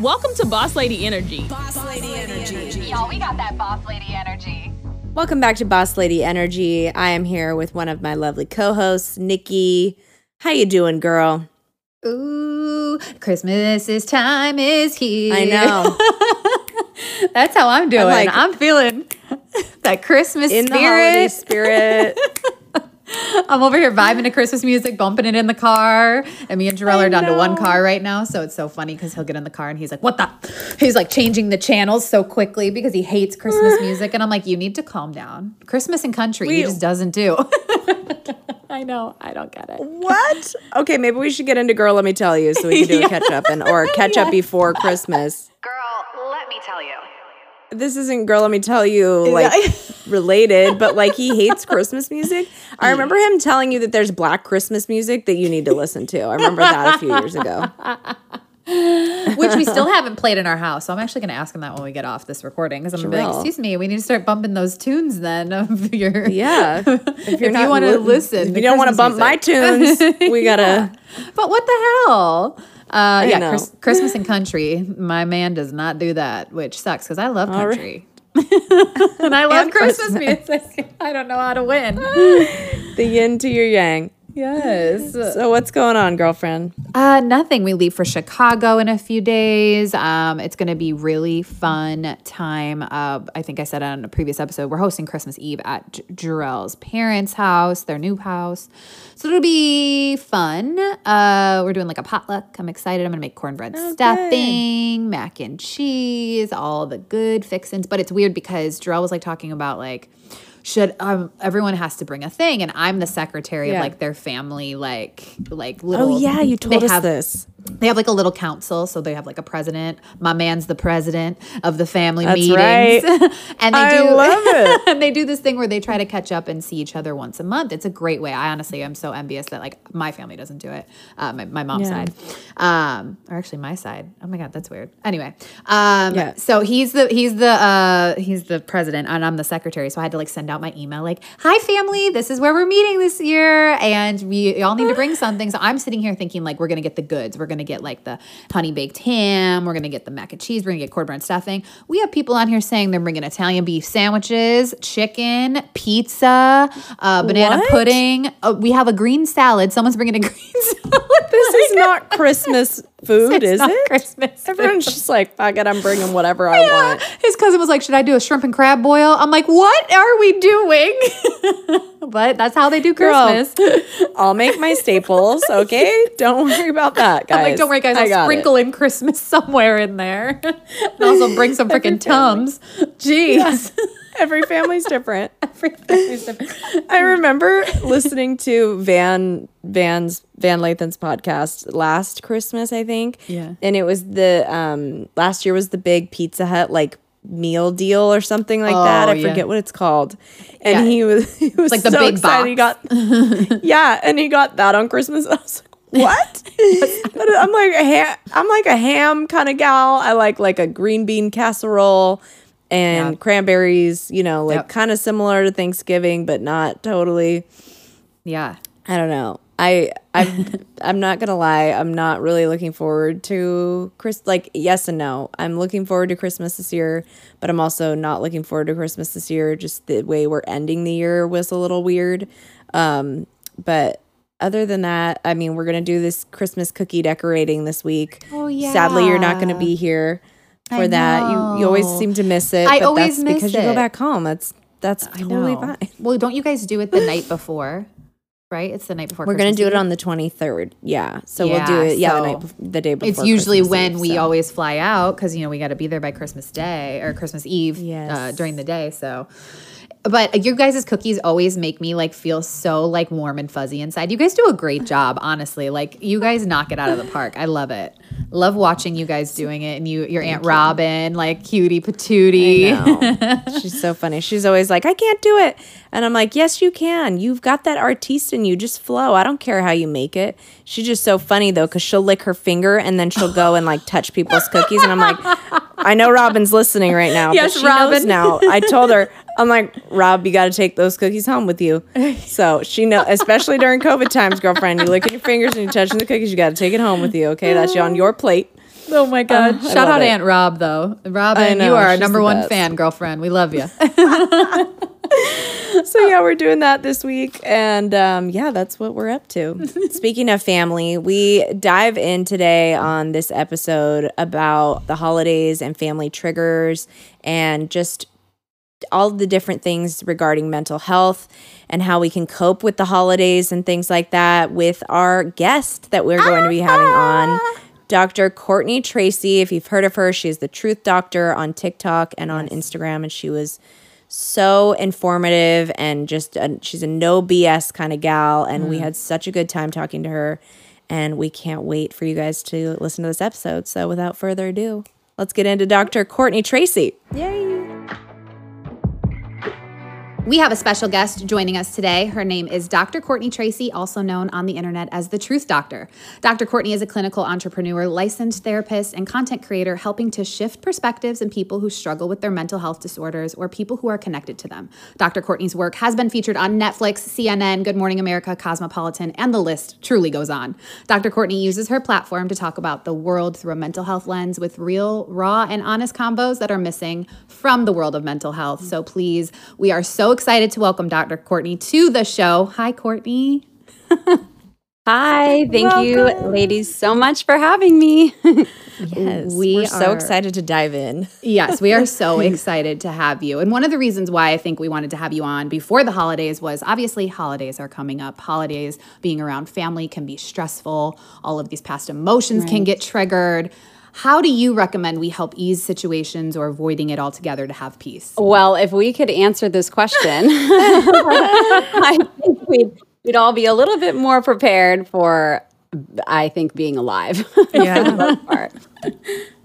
welcome to Boss Lady Energy. Boss Lady Energy. Y'all, we got that boss lady energy. Welcome back to Boss Lady Energy. I am here with one of my lovely co-hosts, Nikki. How you doing, girl? Ooh, Christmas is time is here. I know. That's how I'm doing. like- I'm feeling that Christmas In the holiday spirit. spirit. I'm over here vibing to Christmas music, bumping it in the car. And me and Jarrell I are down to one car right now. So it's so funny because he'll get in the car and he's like, What the? He's like changing the channels so quickly because he hates Christmas music. And I'm like, You need to calm down. Christmas and country, he just doesn't do. I know. I don't get it. what? Okay, maybe we should get into Girl Let Me Tell You so we can do a catch up and or catch up before Christmas. Girl, let me tell you. This isn't Girl Let Me Tell You like related, but like he hates Christmas music. I remember him telling you that there's black Christmas music that you need to listen to. I remember that a few years ago. which we still haven't played in our house. So I'm actually going to ask him that when we get off this recording because I'm going to be like, "Excuse me, we need to start bumping those tunes then of your Yeah. If, you wanna li- listen if you don't want to bump my tunes, we gotta. But what the hell? Uh, yeah. Chris, Christmas and country. My man does not do that, which sucks because I love country. and I love And Christmas music. I don't know how to win. The yin to your yang. Yes. So what's going on, girlfriend? Uh, nothing. We leave for Chicago in a few days. Um, it's going to be really fun time. Uh, I think I said on a previous episode, we're hosting Christmas Eve at J- Jarrell's parents' house, their new house. So it'll be fun. Uh, we're doing like a potluck. I'm excited. I'm going to make cornbread stuffing, mac and cheese, all the good fixins. But it's weird because Jarrell was like talking about like, should um everyone has to bring a thing and I'm the secretary Yeah. of like their family like like little Oh yeah, you told us have, this. They have like a little council, so they have like a president. My man's the president of the family That's meetings, right. and they I do love it. and they do this thing where they try to catch up and see each other once a month. It's a great way. I honestly am so envious that like my family doesn't do it. Uh, my my mom's Yeah. side, um, or actually my side. Oh my god, that's weird. Anyway, um, Yeah. so he's the he's the uh, he's the president, and I'm the secretary. So I had to like send out my email like, "Hi family, this is where we're meeting this year, and we all need to bring something." So I'm sitting here thinking like we're gonna get the goods. We're gonna get like the honey baked ham. We're gonna get the mac and cheese. We're gonna get cornbread stuffing. We have people on here saying they're bringing Italian beef sandwiches, chicken, pizza, uh, banana What? pudding. Uh, we have a green salad. Someone's bringing a green salad. This is not Christmas food, It's is not it? Christmas. food. Everyone's just like, fuck it, I'm bringing whatever I Yeah. want. His cousin was like, "Should I do a shrimp and crab boil?" I'm like, "What are we doing?" but that's how they do Girl, Christmas. I'll make my staples, okay? Don't worry about that, guys. I'm like, "Don't worry, guys. I I'll sprinkle it. in Christmas somewhere in there, and also bring some freaking tums." Jeez. Every family's different. Every family's different. I remember listening to Van Van's Van Lathan's podcast last Christmas, I think. Yeah. And it was the um last year was the big Pizza Hut like meal deal or something like that. Oh, I yeah. forget what it's called. And Yeah. he was he was Like the so big excited. He got Yeah, and he got that on Christmas. I was like, what? I'm like a ham, I'm like a ham kind of gal. I like like a green bean casserole and Yeah. cranberries, you know, like Yep. kind of similar to Thanksgiving, but not totally. Yeah. I don't know. I I'm I'm not gonna lie. I'm not really looking forward to Chris. Like yes and no. I'm looking forward to Christmas this year, but I'm also not looking forward to Christmas this year. Just the way we're ending the year was a little weird. Um, but other than that, I mean, we're gonna do this Christmas cookie decorating this week. Oh, yeah. Sadly, you're not gonna be here for I that. You you always seem to miss it. I but always that's miss because you go back home. That's that's totally fine. Well, don't you guys do it the night before? Right? It's the night before. We're gonna do it on the 23rd. Yeah. So we'll do it. Yeah, the night, bef- the day before. It's usually Christmas when Eve, we so. always fly out because you know we got to be there by Christmas Day or Christmas Eve uh, during the day. So, but your guys' cookies always make me like feel so like warm and fuzzy inside. You guys do a great job, honestly. Like you guys knock it out of the park. I love it. Love watching you guys doing it, and you, your aunt Robin, like cutie patootie. She's so funny. She's always like, I can't do it. And I'm like, yes, you can. You've got that artiste in you. Just flow. I don't care how you make it. She's just so funny though, because she'll lick her finger and then she'll go and like touch people's cookies. And I'm like, I know Robin's listening right now. Yes, but she knows Robin. now. I told her, I'm like, Rob, you got to take those cookies home with you. So she know, especially during COVID times, girlfriend, you look at your fingers and you're touching the cookies. You got to take it home with you. Okay, that's on your plate. Oh my God. I Shout out it. Aunt Rob, though. Robin, know, you are our number one best. fan, girlfriend. We love you. so yeah, we're doing that this week, and um, yeah, that's what we're up to. Speaking of family, we dive in today on this episode about the holidays and family triggers, and just all the different things regarding mental health and how we can cope with the holidays and things like that with our guest that we're going to be having on. Ah. Dr. Courtney Tracy, if you've heard of her, she's the Truth Doctor on TikTok and on Instagram, and she was so informative and just a, she's a no BS kind of gal, and we mm. had such a good time talking to her, and we can't wait for you guys to listen to this episode. So, without further ado, let's get into Dr. Courtney Tracy. We have a special guest joining us today. Her name is Dr. Courtney Tracy, also known on the internet as the Truth Doctor. Dr. Courtney is a clinical entrepreneur, licensed therapist, and content creator, helping to shift perspectives in people who struggle with their mental health disorders or people who are connected to them. Dr. Courtney's work has been featured on Netflix, CNN, Good Morning America, Cosmopolitan, and the list truly goes on. Dr. Courtney uses her platform to talk about the world through a mental health lens with real, raw, and honest combos that are missing from the world of mental health. So please, we are so excited to welcome Dr. Courtney to the show. Hi, Courtney. Hi, thank you, ladies, so much for having me. Yes, We are so excited to dive in. Yes, we are so excited to have you. And one of the reasons why I think we wanted to have you on before the holidays was obviously holidays are coming up. Holidays, being around family can be stressful. All of these past emotions can get triggered. How do you recommend we help ease situations or avoiding it altogether to have peace? well, if we could answer this question, I think we'd, we'd all be a little bit more prepared for, I think, being alive. Yeah. for the most part.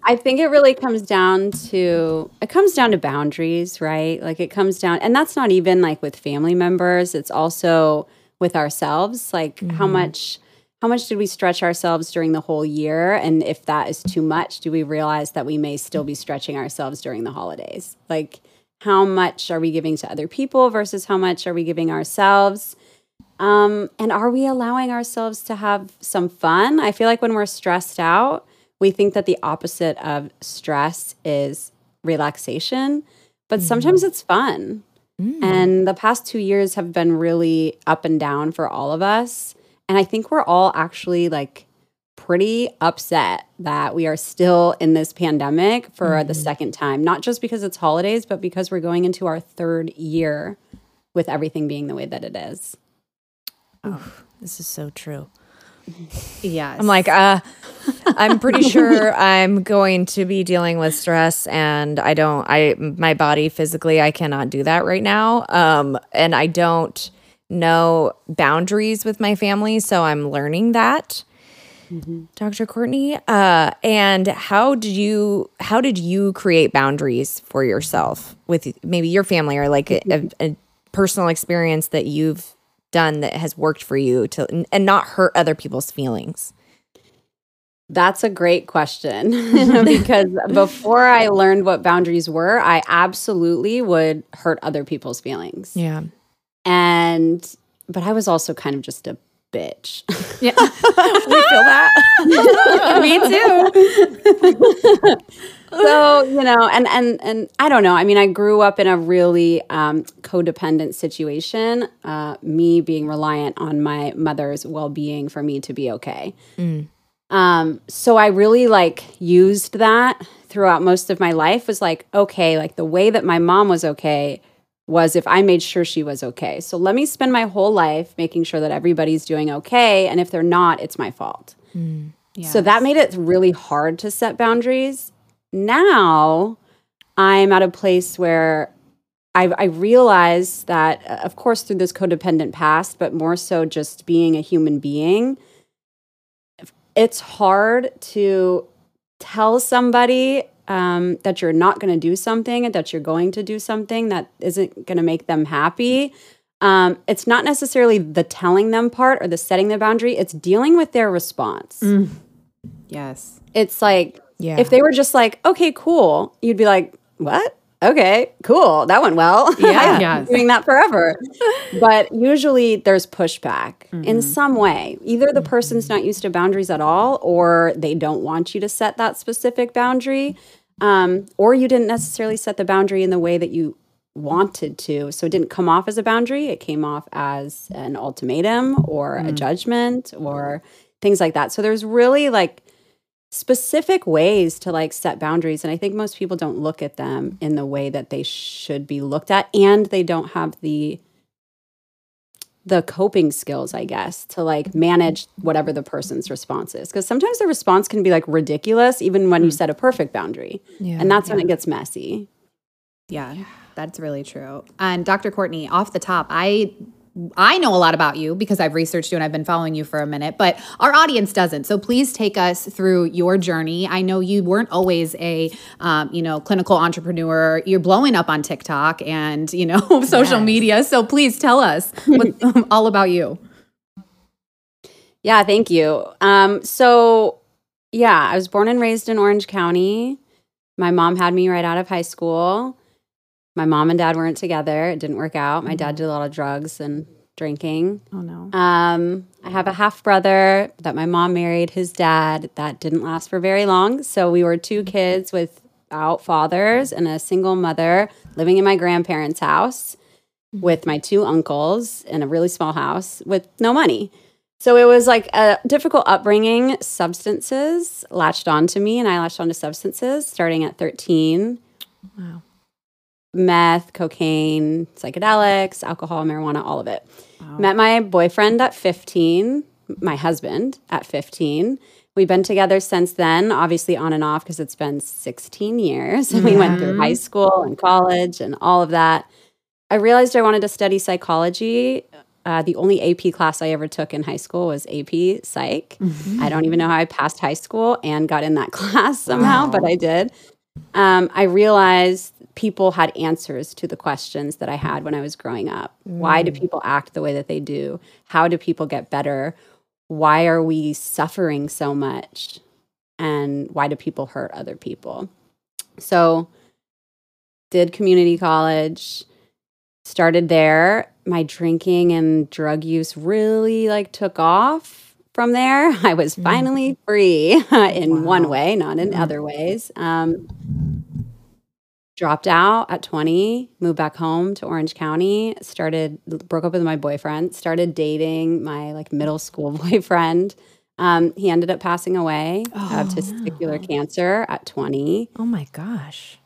I think it really comes down to it comes down to boundaries, right? Like it comes down, and that's not even like with family members. It's also with ourselves. Like how mm-hmm. much how much did we stretch ourselves during the whole year? And if that is too much, do we realize that we may still be stretching ourselves during the holidays? Like how much are we giving to other people versus how much are we giving ourselves? Um, and are we allowing ourselves to have some fun? I feel like when we're stressed out, we think that the opposite of stress is relaxation, but sometimes it's fun. And the past two years have been really up and down for all of us. And I think we're all actually like pretty upset that we are still in this pandemic for the second time, not just because it's holidays, but because we're going into our third year with everything being the way that it is. Oh, this is so true. Yes. I'm like, uh, I'm pretty sure I'm going to be dealing with stress, and I don't. I my body physically, I cannot do that right now. Um, and I don't know boundaries with my family, so I'm learning that. Dr. Courtney, uh, and how did you how did you create boundaries for yourself with maybe your family or like a, a, a personal experience that you've done that has worked for you to and not hurt other people's feelings? That's a great question because before I learned what boundaries were, I absolutely would hurt other people's feelings. Yeah. And, but I was also kind of just a bitch. Yeah. we feel that. Me too. so, you know, and and and I don't know. I mean, I grew up in a really um, codependent situation. Uh, me being reliant on my mother's well-being for me to be okay. Um, so I really like used that throughout most of my life. Was like, okay, like the way that my mom was okay was if I made sure she was okay. So let me spend my whole life making sure that everybody's doing okay, and if they're not, it's my fault. So that made it really hard to set boundaries. Now I'm at a place where I, I realize that, uh, of course, through this codependent past, but more so just being a human being, it's hard to tell somebody um, that you're not going to do something and that you're going to do something that isn't going to make them happy. Um, it's not necessarily the telling them part or the setting the boundary, it's dealing with their response. yes. It's like, Yeah. if they were just like, okay, cool, you'd be like, what? Okay, cool. That went well. Yeah. I've Yes. doing that forever. but usually there's pushback in some way. Either the person's not used to boundaries at all, or they don't want you to set that specific boundary, um, or you didn't necessarily set the boundary in the way that you wanted to. So it didn't come off as a boundary, it came off as an ultimatum or a judgment or things like that. So there's really like specific ways to like set boundaries and i think most people don't look at them in the way that they should be looked at and they don't have the the coping skills i guess to like manage whatever the person's response is because sometimes the response can be like ridiculous even when you mm. set a perfect boundary Yeah. and that's when it gets messy Yeah, that's really true. And Dr. Courtney, off the top, I I know a lot about you because I've researched you and I've been following you for a minute, but our audience doesn't. So please take us through your journey. I know you weren't always a, um, you know, clinical entrepreneur. You're blowing up on TikTok and you know social media. So please tell us what, all about you. Yeah, thank you. Um, so yeah, I was born and raised in Orange County. My mom had me right out of high school. My mom and dad weren't together. It didn't work out. My dad mm-hmm. did a lot of drugs and drinking. Oh no. Um, I have a half brother that my mom married his dad. That didn't last for very long. So we were two mm-hmm. kids without fathers and a single mother living in my grandparents' house mm-hmm. with my two uncles in a really small house with no money. So it was like a difficult upbringing. Substances latched onto me, and I latched onto substances starting at 13 Wow. Meth, cocaine, psychedelics, alcohol, marijuana, all of it. Met my boyfriend at 15, my husband at 15. We've been together since then, obviously on and off because it's been 16 years. And we went through high school and college and all of that. I realized I wanted to study psychology. Uh, the only AP class I ever took in high school was AP Psych. I don't even know how I passed high school and got in that class somehow, but I did um, I realized people had answers to the questions that I had when I was growing up. Why do people act the way that they do? How do people get better? Why are we suffering so much? And why do people hurt other people? So, did community college, started there. My drinking and drug use really like took off from there. I was finally free in one way, not in other ways. Um, dropped out at 20, moved back home to Orange County, started, broke up with my boyfriend, started dating my like middle school boyfriend. Um, he ended up passing away of testicular cancer at 20 Oh my gosh.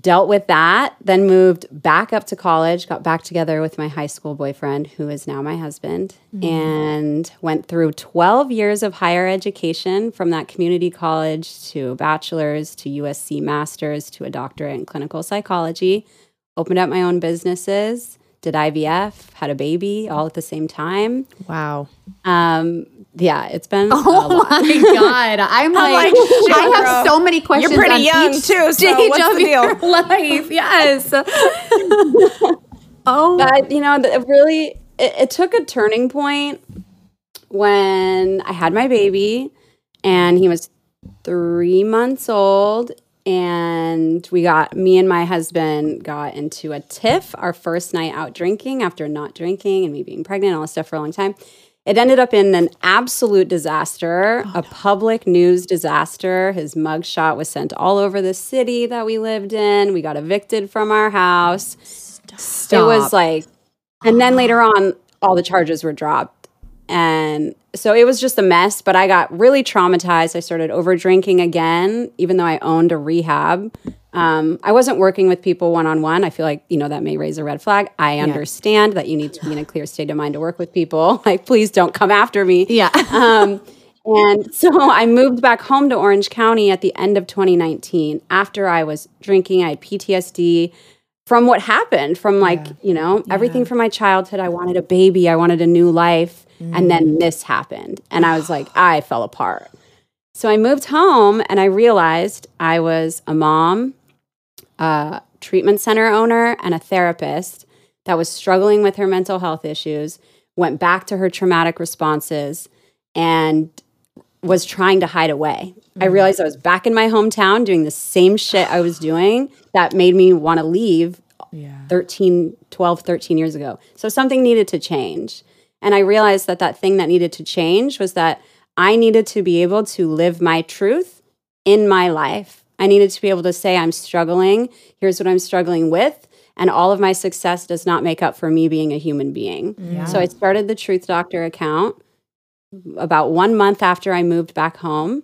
Dealt with that, then moved back up to college, got back together with my high school boyfriend, who is now my husband, and went through 12 years of higher education from that community college to a bachelor's to USC master's to a doctorate in clinical psychology. Opened up my own businesses, did IVF, had a baby all at the same time. Wow. Um, yeah, it's been Oh my god! I'm like, like, shit, I have so many questions. You're pretty on young, each too, so Stage what's of the deal? your life, yes. oh, But you know, the- it really, it, it took a turning point when I had my baby, and he was three months old, and we got me and my husband got into a tiff our first night out drinking after not drinking and me being pregnant and all this stuff for a long time. It ended up in an absolute disaster, oh, a public news disaster. His mugshot was sent all over the city that we lived in. We got evicted from our house. Stop. It was like, and then later on, all the charges were dropped. And so it was just a mess, but I got really traumatized. I started over drinking again, even though I owned a rehab. Um, I wasn't working with people one on one. I feel like, you know, that may raise a red flag. I understand that you need to be in a clear state of mind to work with people. Like, please don't come after me. yeah. Um, and so I moved back home to Orange County at the end of 2019 after I was drinking. I had PTSD from what happened, from like, you know, everything from my childhood. I wanted a baby, I wanted a new life. And then this happened. And I was like, I fell apart. So I moved home and I realized I was a mom, a treatment center owner, and a therapist that was struggling with her mental health issues, went back to her traumatic responses, and was trying to hide away. I mm-hmm. realized I was back in my hometown doing the same shit I was doing that made me want to leave 13, 12, 13 years ago. So something needed to change. And I realized that that thing that needed to change was that I needed to be able to live my truth in my life. I needed to be able to say, I'm struggling. Here's what I'm struggling with. And all of my success does not make up for me being a human being. Mm. So I started the Truth Doctor account about one month after I moved back home.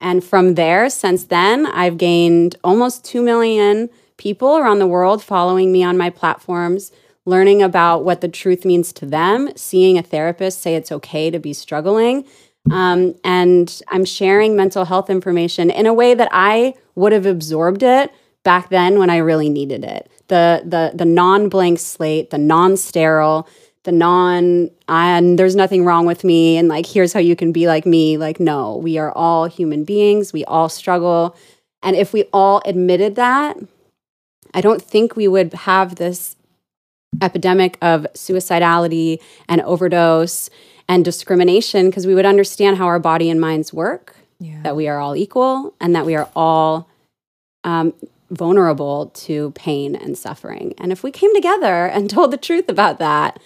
And from there, since then, I've gained almost 2 million people around the world following me on my platforms, learning about what the truth means to them, seeing a therapist say it's okay to be struggling. Um, and I'm sharing mental health information in a way that I would have absorbed it back then when I really needed it. The the the non-blank slate, the non-sterile, the non and there's nothing wrong with me and like here's how you can be like me. Like no, we are all human beings. We all struggle. And if we all admitted that, I don't think we would have this epidemic of suicidality and overdose and discrimination because we would understand how our body and minds work, that we are all equal, and that we are all um, vulnerable to pain and suffering. And if we came together and told the truth about that,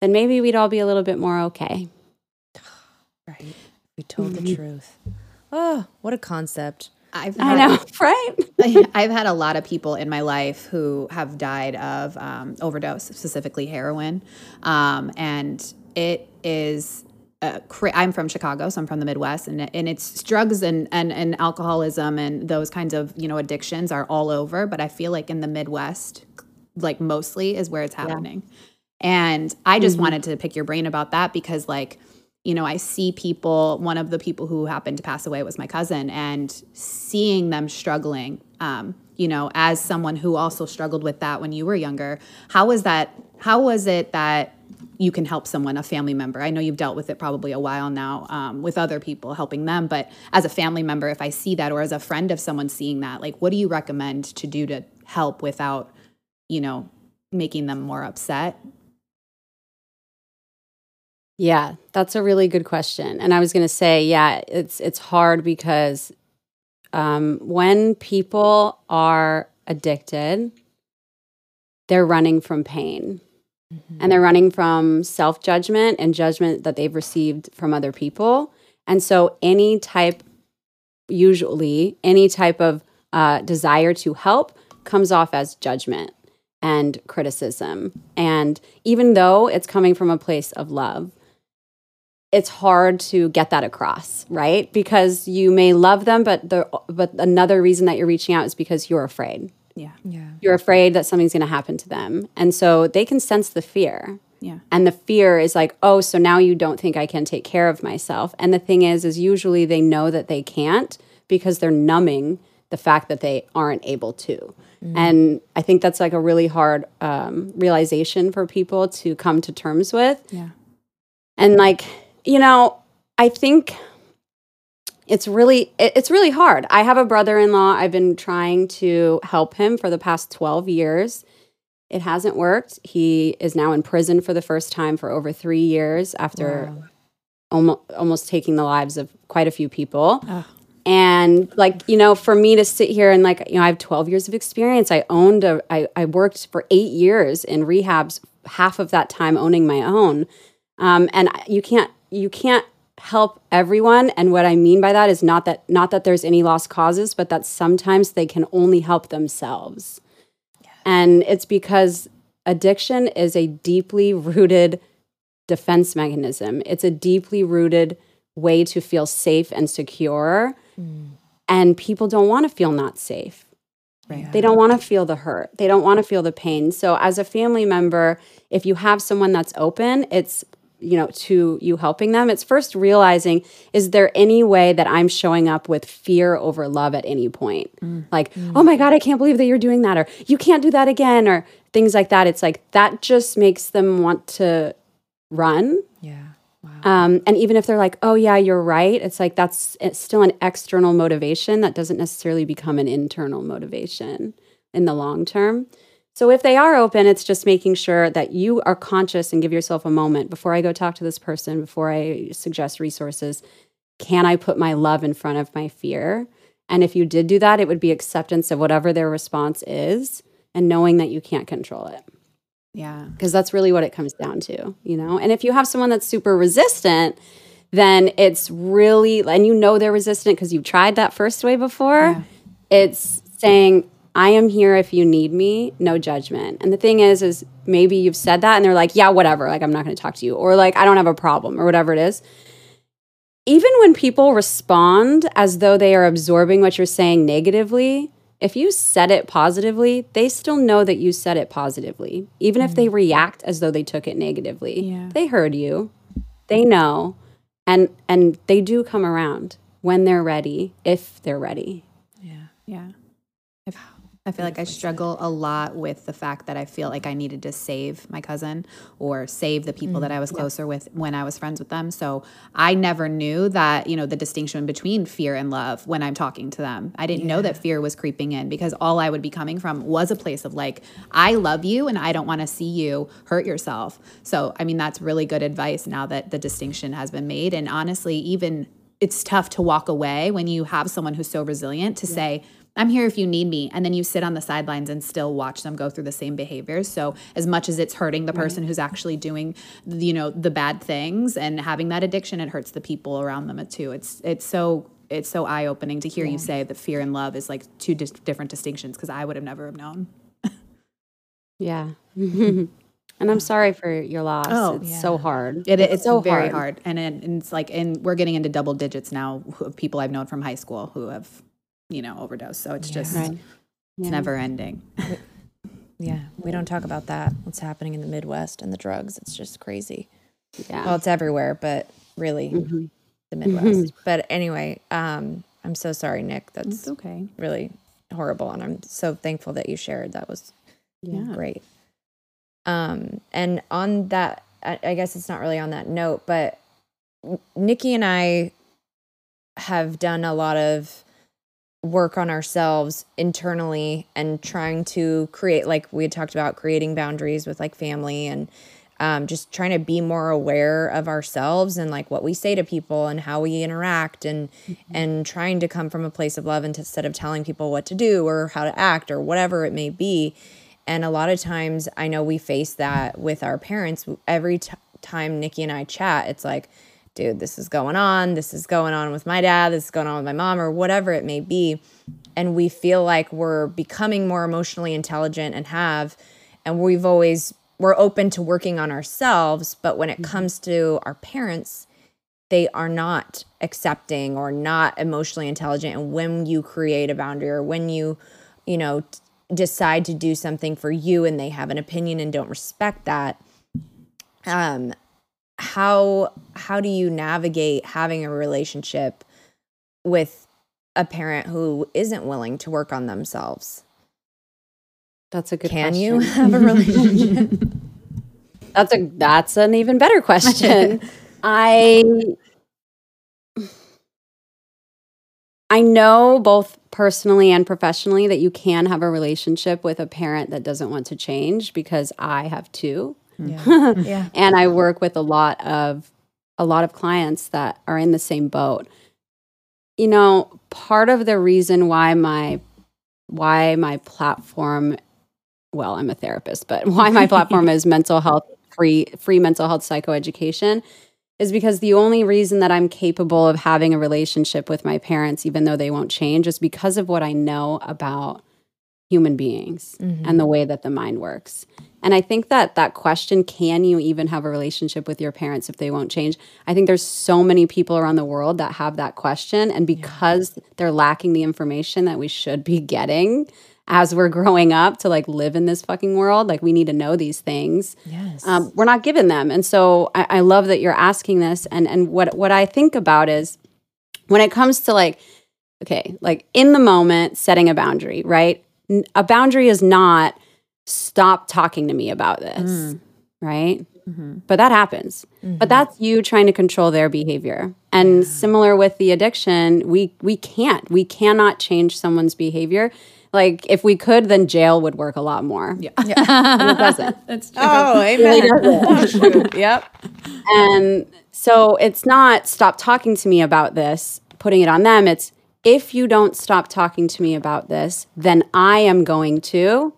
then maybe we'd all be a little bit more okay. Right. We told the truth. Oh, what a concept. I've I know, right? I've had a lot of people in my life who have died of um, overdose, specifically heroin, um, and it is. Uh, I'm from Chicago, so I'm from the Midwest, and and it's drugs and, and and alcoholism and those kinds of you know addictions are all over. But I feel like in the Midwest, like mostly is where it's happening. And I just wanted to pick your brain about that because like you know, I see people, one of the people who happened to pass away was my cousin, and seeing them struggling, um, you know, as someone who also struggled with that when you were younger, how was that? How was it that you can help someone, a family member? I know you've dealt with it probably a while now um, with other people helping them, but as a family member, if I see that, or as a friend of someone seeing that, like, what do you recommend to do to help without, you know, making them more upset? Yeah, that's a really good question. And I was going to say, yeah, it's it's hard because um, when people are addicted, they're running from pain. And they're running from self judgment and judgment that they've received from other people. And so, any type, usually, any type of uh, desire to help comes off as judgment and criticism. And even though it's coming from a place of love, it's hard to get that across, right? Because you may love them, but the but another reason that you're reaching out is because you're afraid. Yeah. Yeah. You're afraid that something's going to happen to them, and so they can sense the fear. Yeah. And the fear is like, oh, so now you don't think I can take care of myself. And the thing is, is usually they know that they can't because they're numbing the fact that they aren't able to. And I think that's like a really hard um, realization for people to come to terms with. Yeah. And like, you know, I think it's really it's really hard. I have a brother-in-law. I've been trying to help him for the past 12 years. It hasn't worked. He is now in prison for the first time for over 3 years after almost almost taking the lives of quite a few people. And like, you know, for me to sit here and like, you know, I have 12 years of experience. I owned a I, I worked for eight years in rehabs, half of that time owning my own. Um, and you can't you can't help everyone. And what I mean by that is not that not that there's any lost causes, but that sometimes they can only help themselves. And it's because addiction is a deeply rooted defense mechanism. It's a deeply rooted way to feel safe and secure. Mm. And people don't want to feel not safe. Right. They don't want to feel the hurt. They don't want to feel the pain. So as a family member, if you have someone that's open, it's you know to you helping them it's first realizing is there any way that i'm showing up with fear over love at any point like oh my god i can't believe that you're doing that or you can't do that again or things like that it's like that just makes them want to run Yeah. Wow. um, and even if they're like, oh, yeah, you're right, it's like that's it's still an external motivation that doesn't necessarily become an internal motivation in the long term. So if they are open, it's just making sure that you are conscious and give yourself a moment before I go talk to this person, before I suggest resources. can I put my love in front of my fear? And if you did do that, it would be acceptance of whatever their response is and knowing that you can't control it. Yeah. Because that's really what it comes down to, you know? And if you have someone that's super resistant, then it's really, and you know they're resistant because you've tried that first way before. It's saying, I am here if you need me, no judgment. And the thing is, is maybe you've said that and they're like, yeah, whatever, like I'm not going to talk to you, or like I don't have a problem, or whatever it is. Even when people respond as though they are absorbing what you're saying negatively, if you said it positively, they still know that you said it positively. Even if they mm. react as though they took it negatively, Yeah. they heard you. They know. And and they do come around when they're ready, if they're ready. Yeah. I f- I feel like I struggle a lot with the fact that I feel like I needed to save my cousin or save the people that mm-hmm. I was closer with when I was friends with them. So I never knew that, you know, the distinction between fear and love when I'm talking to them. I didn't know that fear was creeping in because all I would be coming from was a place of like, I love you and I don't want to see you hurt yourself. So, I mean, that's really good advice now that the distinction has been made. And honestly, even it's tough to walk away when you have someone who's so resilient to say, I'm here if you need me. And then you sit on the sidelines and still watch them go through the same behaviors. So as much as it's hurting the person who's actually doing, you know, the bad things and having that addiction, it hurts the people around them too. It's it's so it's so eye opening to hear you say that fear and love is like two dis- different distinctions because I would have never have known. Yeah. and I'm sorry for your loss. Oh, it's so hard. It, it's so very hard. hard, and, it, and it's like, and we're getting into double digits now of people I've known from high school who have, you know, overdosed. So it's just, Right. it's Yeah. never ending. Yeah, we don't talk about that. What's happening in the Midwest and the drugs? It's just crazy. Yeah. Well, it's everywhere, but really Mhm. the Midwest. but anyway, um, I'm so sorry, Nick. That's It's okay. really horrible, and I'm so thankful that you shared. That was Yeah. great. Um, and on that, I, I guess it's not really on that note, but Nikki and I have done a lot of work on ourselves internally and trying to create, like we had talked about, creating boundaries with like family and um, just trying to be more aware of ourselves and like what we say to people and how we interact and and trying to come from a place of love instead of telling people what to do or how to act or whatever it may be. And a lot of times i know we face that with our parents. Every t- time nikki and i chat it's like dude this is going on this is going on with my dad this is going on with my mom or whatever it may be. And we feel like we're becoming more emotionally intelligent and have and we've always we're open to working on ourselves but when it comes to our parents they are not accepting or not emotionally intelligent. And when you create a boundary or when you you know t- decide to do something for you and they have an opinion and don't respect that um how how do you navigate having a relationship with a parent who isn't willing to work on themselves That's a good can question. you have a relationship That's a that's an even better question. I I know both personally and professionally that you can have a relationship with a parent that doesn't want to change because I have two. Yeah yeah and I work with a lot of a lot of clients that are in the same boat. You know, part of the reason why my why my platform well, I'm a therapist, but why my platform is mental health free free mental health psychoeducation is because the only reason that I'm capable of having a relationship with my parents even though they won't change is because of what I know about human beings and the mm-hmm. way that the mind works. And I think that that question, can you even have a relationship with your parents if they won't change? I think there's so many people around the world that have that question. And because they're lacking the information that we should be getting as we're growing up to like live in this fucking world, like we need to know these things. yes Um, we're not given them. And so I, I love that you're asking this. And and what what I think about is when it comes to like, okay, like in the moment, setting a boundary, right? a boundary is not stop talking to me about this, mm. right? Mm-hmm. But that happens. But mm-hmm. that's you trying to control their behavior. And similar with the addiction, we we can't. We cannot change someone's behavior. Like if we could, then jail would work a lot more. Yeah. And it doesn't. Oh, amen. yep. And so it's not stop talking to me about this, putting it on them. It's if you don't stop talking to me about this, then I am going to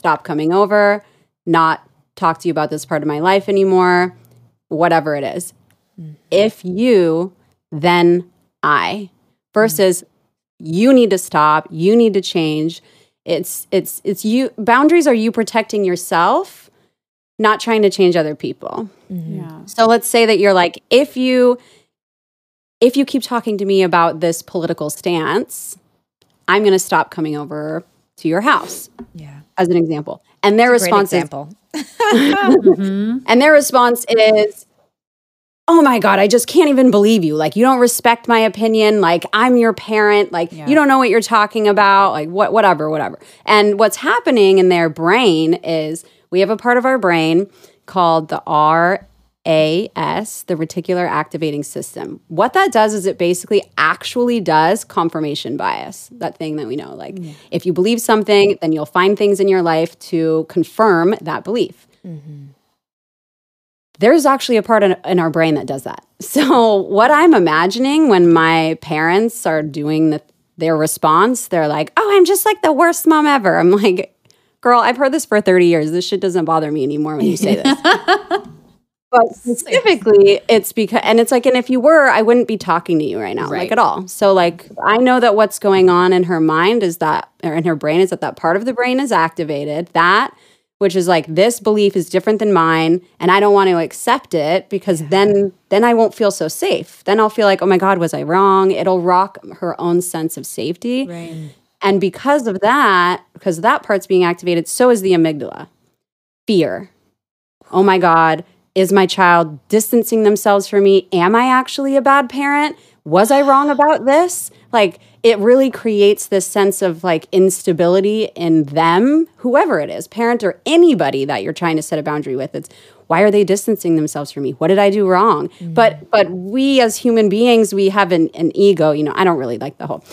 stop coming over, not talk to you about this part of my life anymore, whatever it is. Mm-hmm. If you, then I. Versus you need to stop, you need to change. It's it's it's you boundaries are you protecting yourself, not trying to change other people. Mm-hmm. Yeah. So let's say that you're like, if you if you keep talking to me about this political stance, I'm going to stop coming over to your house, Yeah. As an example. And their Great response is, example. Mm-hmm. and their response is, "Oh my god, I just can't even believe you. Like you don't respect my opinion. Like I'm your parent. Like you don't know what you're talking about. Like what whatever, whatever." And what's happening in their brain is we have a part of our brain called the RAS, the reticular activating system. What that does is it basically actually does confirmation bias. That thing that we know like mm. if you believe something, then you'll find things in your life to confirm that belief mm-hmm. there's actually a part in, in our brain that does that. So, what I'm imagining when my parents are doing the, their response, they're like, oh, I'm just like the worst mom ever. I'm like, girl, I've heard this for 30 years. This shit doesn't bother me anymore when you say this. but specifically, it's because, and it's like, and if you were, I wouldn't be talking to you right now, like at all. So, like, I know that what's going on in her mind is that, or in her brain, is that that part of the brain is activated. That which is like this belief is different than mine and i don't want to accept it because then then i won't feel so safe. Then i'll feel like oh my god was i wrong? It'll rock her own sense of safety. Right. and because of that because that part's being activated so is the amygdala. Fear. Oh my god is my child distancing themselves from me? Am i actually a bad parent? Was i wrong about this? Like it really creates this sense of like instability in them whoever it is parent or anybody that you're trying to set a boundary with. It's why are they distancing themselves from me? What did i do wrong? Mm-hmm. But but we as human beings we have an, an ego. You know i don't really like the whole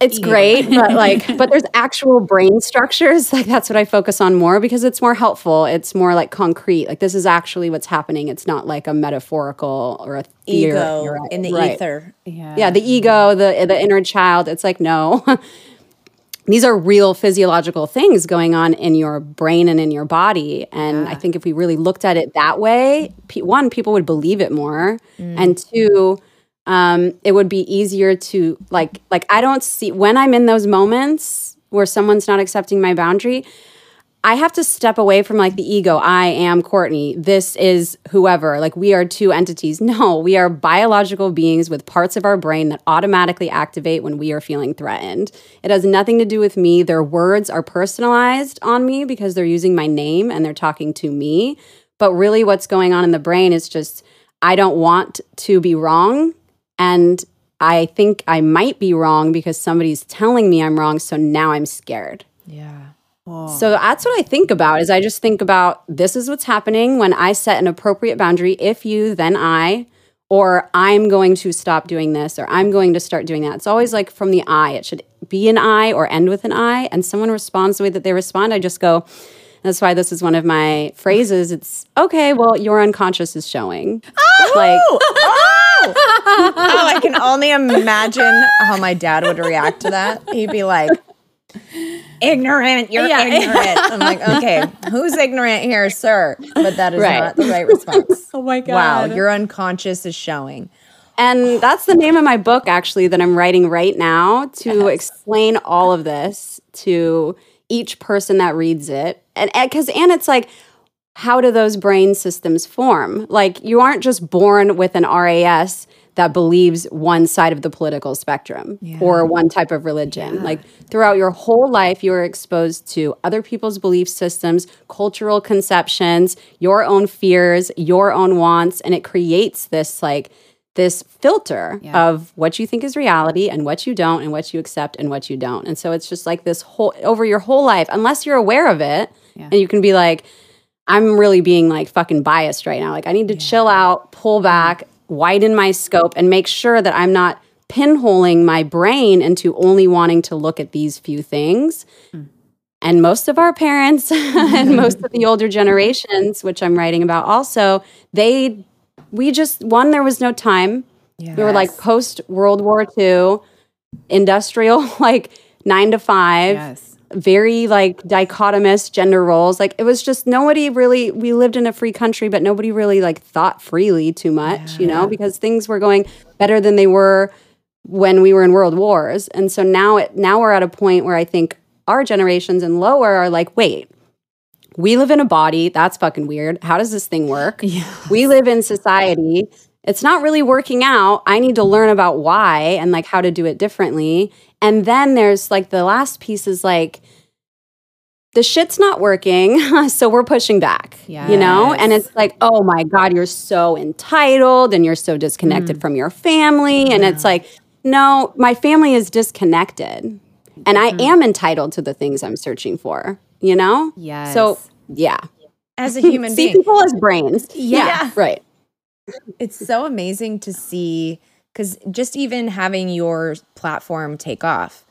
it's great but like but there's actual brain structures. Like that's what i focus on more because it's more helpful. It's more like concrete. Like this is actually what's happening. It's not like a metaphorical or a theory. Ego right. in the Right. ether. Yeah. yeah. the ego the the inner child. It's like no. These are real physiological things going on in your brain and in your body. And i think if we really looked at it that way pe- one people would believe it more. And mm. two um, it would be easier to like like i don't see when i'm in those moments where someone's not accepting my boundary I have to step away from like the ego. I am Courtney. This is whoever. Like we are two entities. No, we are biological beings with parts of our brain that automatically activate when we are feeling threatened. It has nothing to do with me. Their words are personalized on me because they're using my name and they're talking to me. But really, what's going on in the brain is just I don't want to be wrong. And I think I might be wrong because somebody's telling me I'm wrong. So now I'm scared. Yeah. So that's what I think about is I just think about this is what's happening when I set an appropriate boundary. If you, then I, or I'm going to stop doing this, or I'm going to start doing that. It's always like from the I. It should be an I or end with an I. And someone responds the way that they respond, I just go, that's why this is one of my phrases. It's okay, well, your unconscious is showing. Oh! Like, Oh, Oh, I can only imagine how my dad would react to that. He'd be like, ignorant, you're ignorant. I'm like, okay, who's ignorant here, sir? But that is Right. not the right response. Oh my God. Wow, your unconscious is showing. And that's the name of my book, actually, that I'm writing right now to explain all of this to each person that reads it. And because, and it's like, how do those brain systems form? Like, you aren't just born with an RAS that believes one side of the political spectrum or one type of religion. Like, throughout your whole life, you are exposed to other people's belief systems, cultural conceptions, your own fears, your own wants, and it creates this, like, this filter of what you think is reality and what you don't and what you accept and what you don't. And so it's just like this whole over your whole life unless you're aware of it and you can be like I'm really being like fucking biased right now. Like I need to chill out, pull back, widen my scope, and make sure that I'm not pinholing my brain into only wanting to look at these few things. Hmm. And most of our parents and most of the older generations, which I'm writing about also, they, we just, one, there was no time. We were like post World War II, industrial, like nine to five Yes. Very like dichotomous gender roles. Like it was just nobody really we lived in a free country, but nobody really like thought freely too much, you know, because things were going better than they were when we were in world wars. And so now it now we're at a point where I think our generations and lower are like, wait, we live in a body. That's fucking weird. How does this thing work? We live in society. It's not really working out. I need to learn about why and like how to do it differently. And then there's like the last piece is like the shit's not working, so we're pushing back. You know? And it's like, "Oh my god, you're so entitled and you're so disconnected mm. from your family." And it's like, "No, my family is disconnected." And I mm-hmm. am entitled to the things I'm searching for, you know? Yes. So, yeah. As a human See being, people as brains. Yeah. Right. it's so amazing to see because just even having your platform take off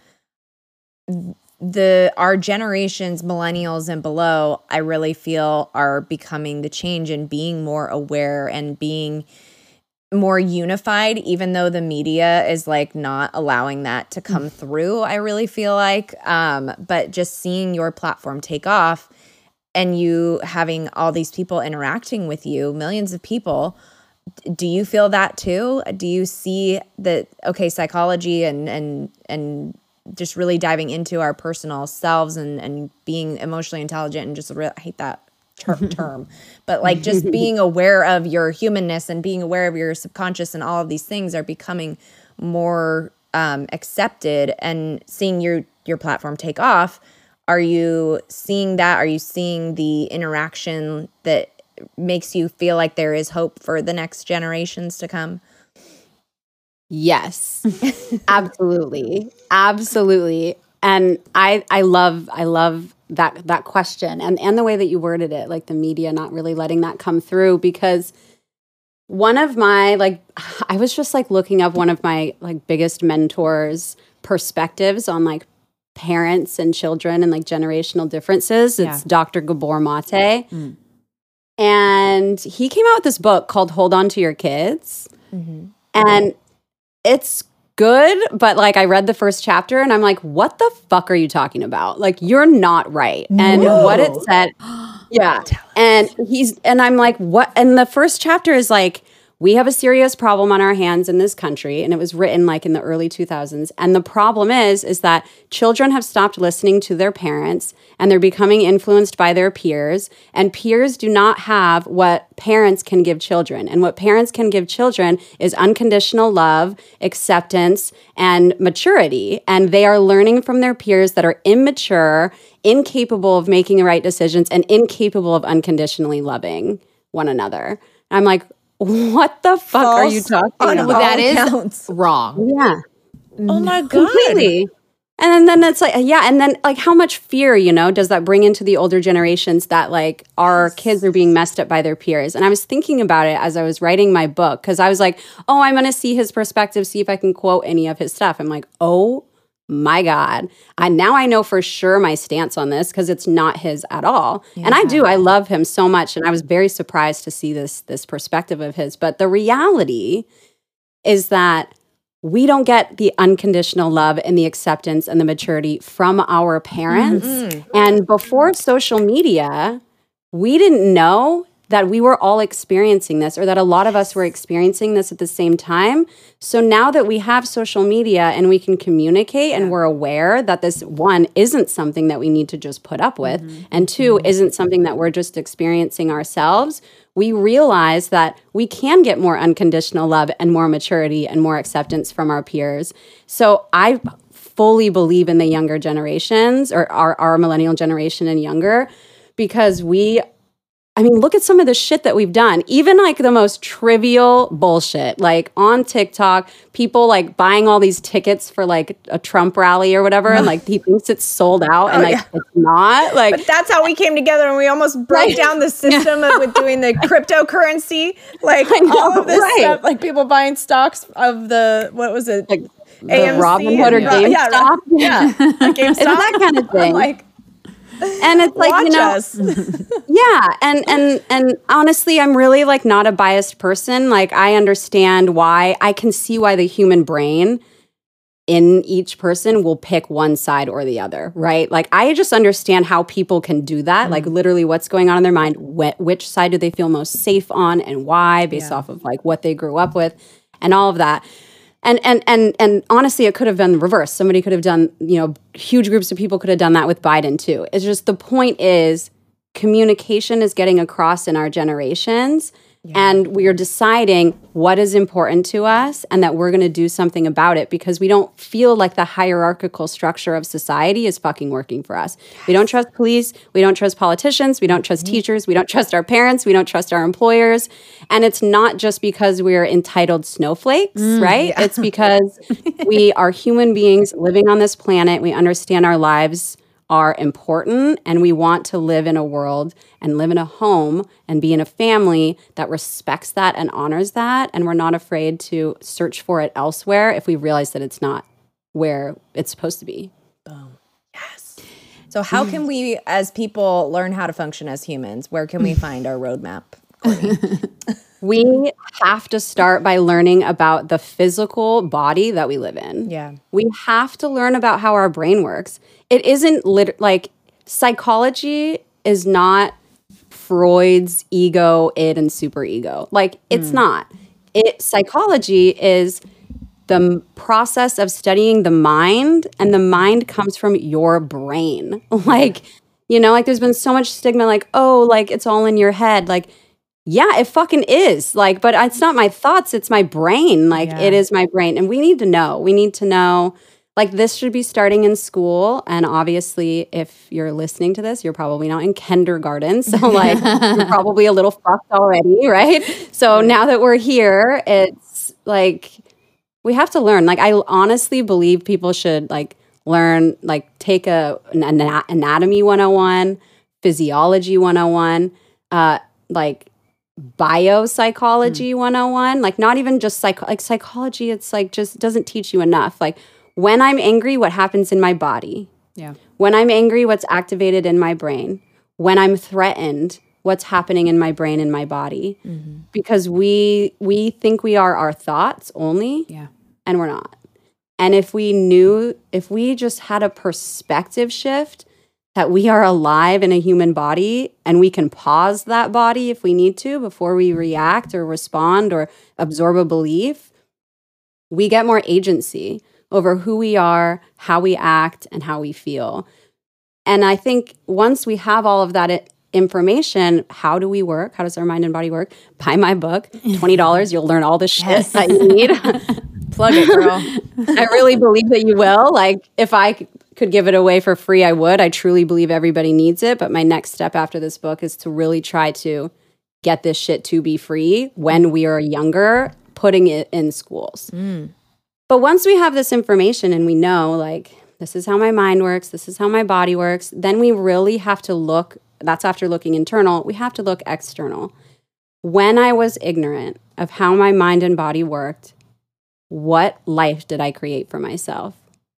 the our generations millennials and below i really feel are becoming the change and being more aware and being more unified even though the media is like not allowing that to come through i really feel like. Um but just seeing your platform take off and you having all these people interacting with you millions of people do you feel that too? Do you see that okay psychology and and and just really diving into our personal selves and and being emotionally intelligent and just re- i hate that ter- term but like just being aware of your humanness and being aware of your subconscious and all of these things are becoming more um, accepted and seeing your your platform take off are you seeing that? Are you seeing the interaction that makes you feel like there is hope for the next generations to come Yes. Absolutely. Absolutely. And I I love I love that that question and and the way that you worded it, like the media not really letting that come through because one of my like I was just like looking up one of my like biggest mentors perspectives on like parents and children and like generational differences. It's Dr. Gabor Mate. Mm. And he came out with this book called Hold On to Your Kids. Mm-hmm. And it's good, but like I read the first chapter and I'm like, what the fuck are you talking about? Like, you're not right. And what it said, yeah. And he's, and I'm like, what? And the first chapter is like, we have a serious problem on our hands in this country and it was written like in the early 2000s and the problem is is that children have stopped listening to their parents and they're becoming influenced by their peers and peers do not have what parents can give children. And what parents can give children is unconditional love acceptance and maturity. And they are learning from their peers that are immature incapable of making the right decisions and incapable of unconditionally loving one another. I'm like what the fuck are you talking on about? all that is accounts. wrong. yeah, oh my god completely. And then, then it's like, yeah, and then like how much fear, you know, does that bring into the older generations that like our kids are being messed up by their peers? And I was thinking about it as I was writing my book because I was like, oh, I'm gonna see his perspective, see if I can quote any of his stuff. I'm like, oh my God. I now I know for sure my stance on this because it's not his at all. And I do. I love him so much. And I was very surprised to see this this perspective of his. But the reality is that we don't get the unconditional love and the acceptance and the maturity from our parents. Mm-hmm. And before social media, we didn't know that we were all experiencing this or that a lot of us were experiencing this at the same time. So now that we have social media and we can communicate and we're aware that this one isn't something that we need to just put up with, mm-hmm. and 2 mm-hmm. isn't something that we're just experiencing ourselves, we realize that we can get more unconditional love and more maturity and more acceptance from our peers. So I fully believe in the younger generations or our, our millennial generation and younger because we I mean, look at some of the shit that we've done. Even like the most trivial bullshit, like on TikTok, people like buying all these tickets for like a Trump rally or whatever, and like he thinks it's sold out, and oh, like yeah. it's not. Like, But that's how we came together and we almost broke Right. down the system of with doing the cryptocurrency. Like know, all of this right. stuff, like people buying stocks of the what was it? like the AMC Robinhood or and Ro- yeah, GameStop. Yeah, like GameStop. That kind of thing. like, and it's like watch you know, yeah and and and honestly i'm really like not a biased person. Like i understand why. I can see why the human brain in each person will pick one side or the other right? Like i just understand how people can do that like mm-hmm. literally what's going on in their mind wh- which side do they feel most safe on and why based off of like what they grew up with and all of that and and and and honestly it could have been the reverse somebody could have done you know huge groups of people could have done that with biden too. It's just the point is communication is getting across in our generations and we are deciding what is important to us and that we're going to do something about it because we don't feel like the hierarchical structure of society is fucking working for us. We don't trust police, we don't trust politicians, we don't trust mm-hmm. teachers, we don't trust our parents, we don't trust our employers. And it's not just because we're entitled snowflakes, mm, right? It's because we are human beings living on this planet. We understand our lives are important and we want to live in a world and live in a home and be in a family that respects that and honors that and we're not afraid to search for it elsewhere if we realize that it's not where it's supposed to be Boom. Yes. So how can we, as people, learn how to function as humans? Where can we find our roadmap? we have to start by learning about the physical body that we live in Yeah. we have to learn about how our brain works. It isn't lit- like psychology is not Freud's ego, id, and superego. Like it's hmm. not. It psychology is the m- process of studying the mind, and the mind comes from your brain. like you know, like there's been so much stigma, like oh, like it's all in your head, like. Yeah, it fucking is. Like, but it's not my thoughts, it's my brain. Like, it is my brain. And we need to know. We need to know. Like, this should be starting in school. And obviously, if you're listening to this, you're probably not in kindergarten. So, like, you're probably a little fucked already, right? So, now that we're here, it's like we have to learn. Like, I honestly believe people should, like, learn, like, take a, an anatomy 101, physiology 101, uh, like, biopsychology hmm. 101 like not even just psych like psychology it's like just doesn't teach you enough like when i'm angry what happens in my body Yeah. when i'm angry what's activated in my brain when i'm threatened what's happening in my brain and my body mm-hmm. because we we think we are our thoughts only Yeah. and we're not. And if we knew, if we just had a perspective shift that we are alive in a human body and we can pause that body if we need to before we react or respond or absorb a belief, we get more agency over who we are, how we act, and how we feel. And I think once we have all of that information, how do we work? How does our mind and body work? Buy my book, $20. You'll learn all the shit that you need. Plug it, girl. I really believe that you will. Like, if I could give it away for free, I would. I truly believe everybody needs it. But my next step after this book is to really try to get this shit to be free when we are younger, putting it in schools. Hmm. But once we have this information and we know, like, this is how my mind works, this is how my body works, then we really have to look. That's after looking internal, we have to look external. When I was ignorant of how my mind and body worked, what life did I create for myself?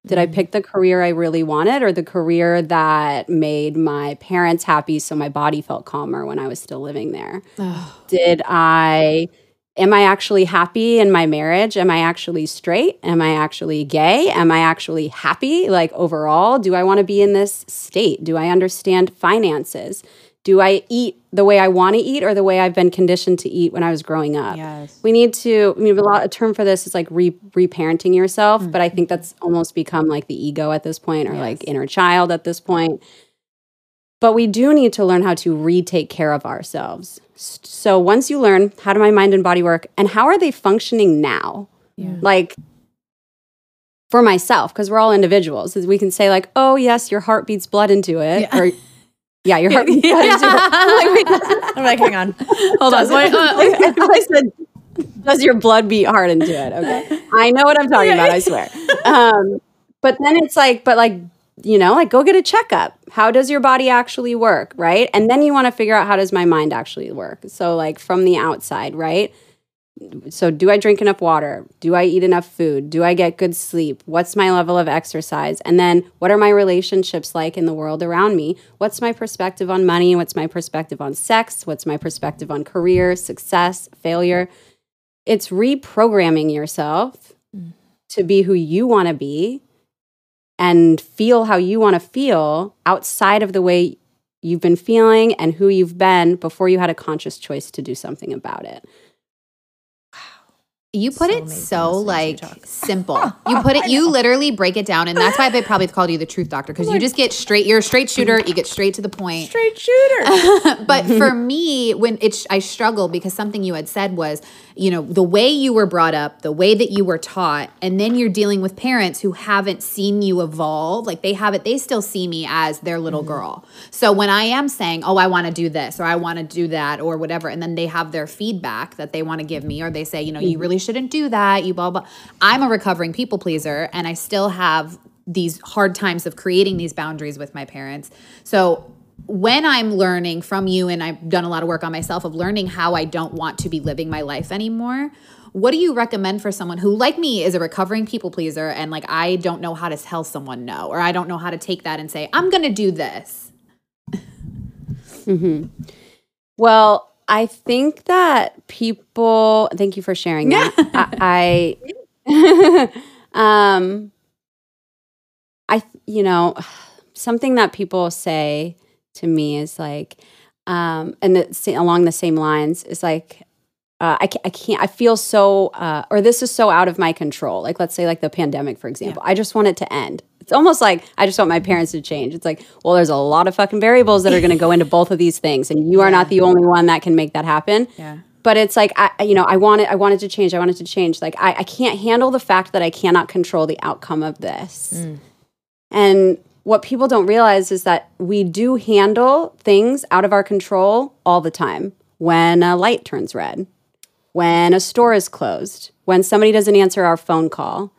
Did I pick mm. the career I really wanted or the career that made my parents happy so my body felt calmer when I was still living there? Did I am I actually happy in my marriage? Am I actually straight? Am I actually gay? Am I actually happy like overall? Do I want to be in this state? Do I understand finances? Do I eat the way I want to eat or the way I've been conditioned to eat when I was growing up? Yes. We need to, I mean, a lot a term for this is like re reparenting yourself, but I mm-hmm. think that's almost become like the ego at this point or like inner child at this point. But we do need to learn how to retake care of ourselves. So once you learn how do my mind and body work and how are they functioning now? Like for myself, because we're all individuals, we can say like, oh yes, your heart beats blood into it, or Yeah, your heart better. I'm like, hang on. Hold on. Wait, uh, I thought I said, does your blood beat hard into it? Okay. I know what I'm talking about, I swear. Um, but then it's like, but like, you know, like go get a checkup. How does your body actually work? Right. And then you want to figure out how does my mind actually work? So, like from the outside, right? So, do I drink enough water? Do I eat enough food? Do I get good sleep? What's my level of exercise? And then, what are my relationships like in the world around me? What's my perspective on money? What's my perspective on sex? What's my perspective on career, success, failure? It's reprogramming yourself mm-hmm. to be who you want to be and feel how you want to feel outside of the way you've been feeling and who you've been before you had a conscious choice to do something about it. You put So it so listening to you like simple. You put it. You literally break it down, and that's why they probably called you the truth doctor because you just get straight. You're a straight shooter. You get straight to the point. Straight shooter. but for me, when it's I struggle because something you had said was, you know, the way you were brought up, the way that you were taught, and then you're dealing with parents who haven't seen you evolve. Like they haven't, they still see me as their little girl. So when I am saying, oh, I want to do this or I want to do that or whatever, and then they have their feedback that they want to give me, or they say, you know, you really shouldn't do that, you blah blah. I'm a recovering people pleaser, and I still have these hard times of creating these boundaries with my parents. So when I'm learning from you, and I've done a lot of work on myself of learning how I don't want to be living my life anymore, what do you recommend for someone who, like me, is a recovering people pleaser and like I don't know how to tell someone no, or I don't know how to take that and say, I'm going to do this? Mm-hmm. Well, I think that people. Thank you for sharing that. I, I um, I you know, something that people say to me is like, um, and along the same lines is like. Uh, I, I can't, I feel so, uh, or this is so out of my control. Like, let's say, like the pandemic, for example. I just want it to end. It's almost like I just want my parents to change. It's like, well, there's a lot of fucking variables that are going to go into both of these things, and you are not the only one that can make that happen. Yeah. But it's like I, you know, I wanted, I wanted to change. I wanted to change. Like I, I can't handle the fact that I cannot control the outcome of this. Mm. And what people don't realize is that we do handle things out of our control all the time. When a light turns red, when a store is closed, when somebody doesn't answer our phone call.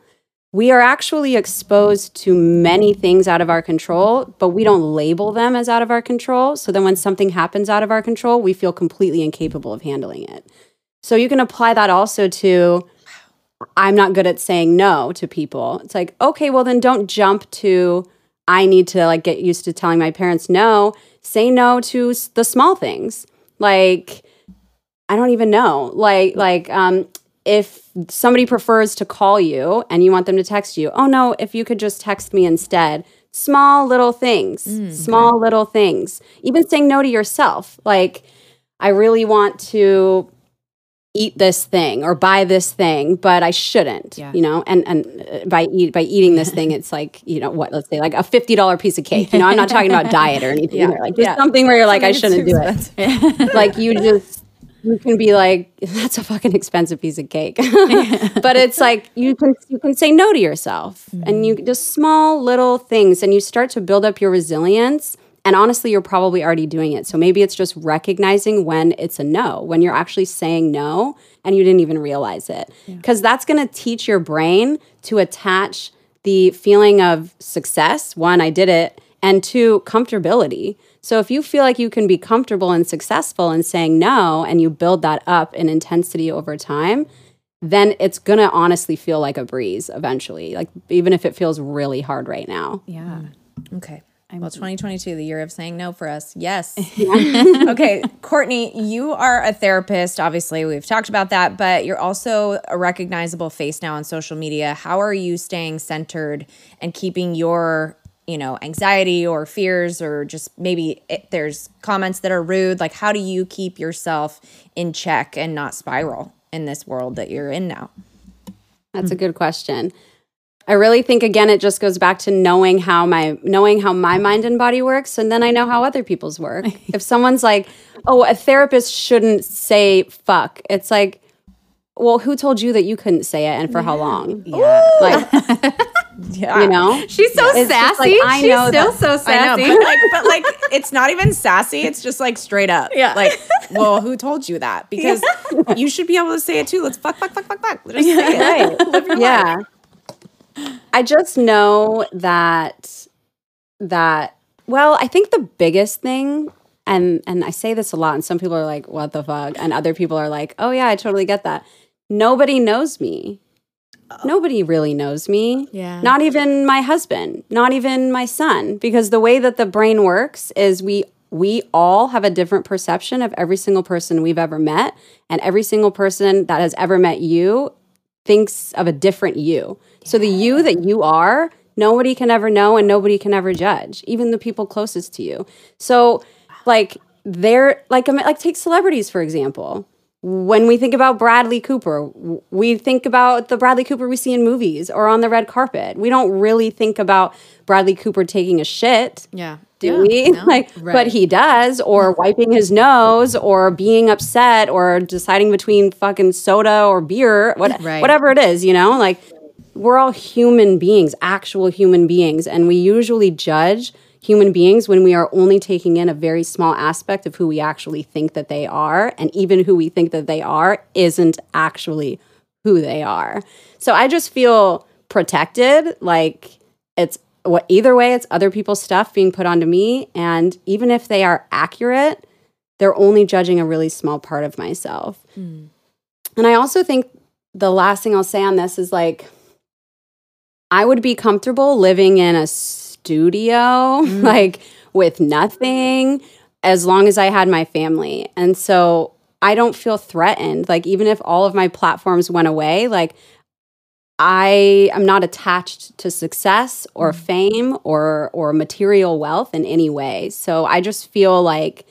We are actually exposed to many things out of our control, but we don't label them as out of our control. So then when something happens out of our control, we feel completely incapable of handling it. So you can apply that also to I'm not good at saying no to people. It's like, okay, well then don't jump to I need to like get used to telling my parents no. Say no to the small things. Like I don't even know. Like like um if somebody prefers to call you and you want them to text you, oh no, if you could just text me instead. Small little things. small little things. Even saying no to yourself. Like I really want to eat this thing or buy this thing, but I shouldn't. Yeah. You know, and and uh, by eat by eating this thing, it's like you know what? Let's say like a fifty dollar piece of cake. You know, I'm not talking about diet or anything. Yeah. Like just Yeah. something where you're like, I shouldn't do it. like you just you can be like, that's a fucking expensive piece of cake. but it's like you can you can say no to yourself, and you mm-hmm. just small little things, and you start to build up your resilience. And honestly, you're probably already doing it. So maybe it's just recognizing when it's a no, when you're actually saying no and you didn't even realize it. Because that's going to teach your brain to attach the feeling of success one, I did it, and two, comfortability. So if you feel like you can be comfortable and successful in saying no and you build that up in intensity over time, then it's going to honestly feel like a breeze eventually, like even if it feels really hard right now. Yeah. Mm. Okay. well, 2022, the year of saying no for us. Yes. okay. Courtney, you are a therapist. Obviously, we've talked about that, but you're also a recognizable face now on social media. How are you staying centered and keeping your, you know, anxiety or fears or just maybe it, there's comments that are rude? Like, how do you keep yourself in check and not spiral in this world that you're in now? That's a good question. I really think again it just goes back to knowing how my knowing how my mind and body works and then I know how other people's work. if someone's like, "Oh, a therapist shouldn't say fuck." It's like, "Well, who told you that you couldn't say it and for how long?" Yeah. Like Yeah. You know? She's so It's sassy. like, I She's still that- so I know, sassy. but like, but like, it's not even sassy. It's just like straight up. Yeah. Like, well, who told you that? Because you should be able to say it too. Let's fuck, fuck, fuck, fuck, fuck. Just say it. right yeah i just know that that well i think the biggest thing and and i say this a lot and some people are like what the fuck and other people are like oh yeah i totally get that nobody knows me nobody really knows me Yeah. not even my husband not even my son because the way that the brain works is we we all have a different perception of every single person we've ever met and every single person that has ever met you thinks of a different you. So the you that you are, nobody can ever know and nobody can ever judge, even the people closest to you. So like they're like like take celebrities for example. When we think about Bradley Cooper, we think about the Bradley Cooper we see in movies or on the red carpet. We don't really think about Bradley Cooper taking a shit Yeah. do we? Like, but he does, or wiping his nose, or being upset, or deciding between fucking soda or beer, what, Right. whatever it is, you know? Like, we're all human beings, actual human beings, and we usually judge human beings when we are only taking in a very small aspect of who we actually think that they are, and even who we think that they are isn't actually who they are. So I just feel protected, like it's what either way it's other people's stuff being put onto me and even if they are accurate they're only judging a really small part of myself hmm. and i also think the last thing i'll say on this is like i would be comfortable living in a studio mm. like with nothing as long as i had my family. And so i don't feel threatened. Like even if all of my platforms went away like I am not attached to success or mm. fame or or material wealth in any way. So I just feel like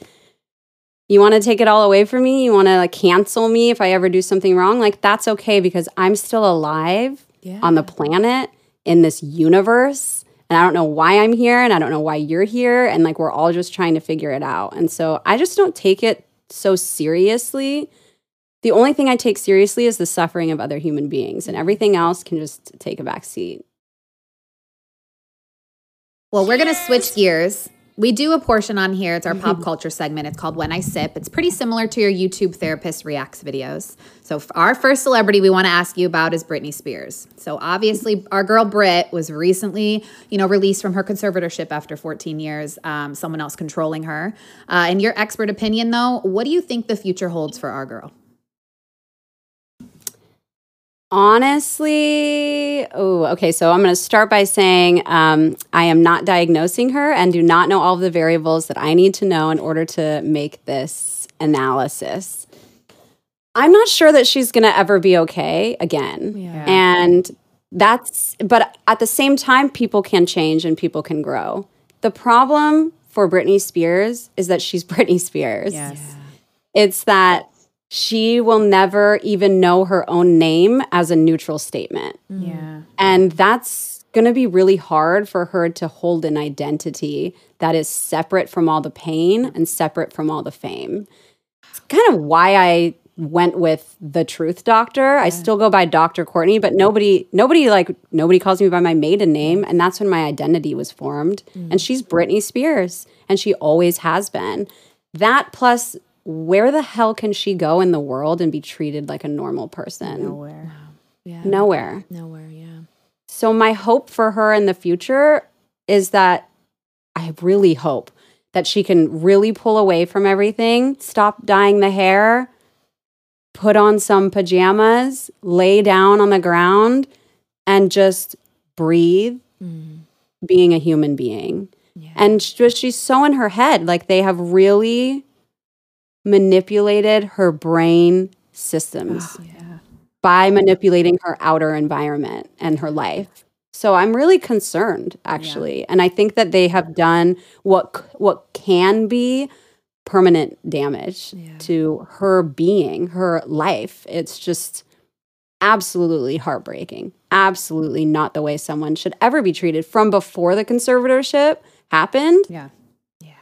you want to take it all away from me, you want to like cancel me if I ever do something wrong, like that's okay because I'm still alive on the planet in this universe and I don't know why I'm here and I don't know why you're here and like we're all just trying to figure it out. And so I just don't take it so seriously the only thing I take seriously is the suffering of other human beings, and everything else can just take a back seat. Well, we're going to switch gears. We do a portion on here. It's our Mm-hmm. pop culture segment. It's called When I Sip. It's pretty similar to your YouTube therapist reacts videos. So, our first celebrity we want to ask you about is Britney Spears. So, obviously, our girl Brit was recently, you know, released from her conservatorship after 14 years. Um, someone else controlling her. Uh, in your expert opinion, though, what do you think the future holds for our girl? Honestly, oh, okay. So I'm going to start by saying um, I am not diagnosing her and do not know all of the variables that I need to know in order to make this analysis. I'm not sure that she's going to ever be okay again. And that's, but at the same time, people can change and people can grow. The problem for Britney Spears is that she's Britney Spears. Yes. It's that she will never even know her own name as a neutral statement. Mm. Yeah. And that's going to be really hard for her to hold an identity that is separate from all the pain and separate from all the fame. It's kind of why I went with the truth doctor. I still go by Dr. Courtney, but nobody nobody like nobody calls me by my maiden name and that's when my identity was formed. Mm. And she's Britney Spears and she always has been. That plus where the hell can she go in the world and be treated like a normal person? Nowhere. Yeah. Nowhere. Nowhere. Yeah. So my hope for her in the future is that I really hope that she can really pull away from everything, stop dyeing the hair, put on some pajamas, lay down on the ground and just breathe mm-hmm. being a human being. And she, she's so in her head like they have really manipulated her brain systems oh, by manipulating her outer environment and her life. So I'm really concerned actually. And I think that they have done what what can be permanent damage to her being, her life. It's just absolutely heartbreaking. Absolutely not the way someone should ever be treated from before the conservatorship happened Yeah.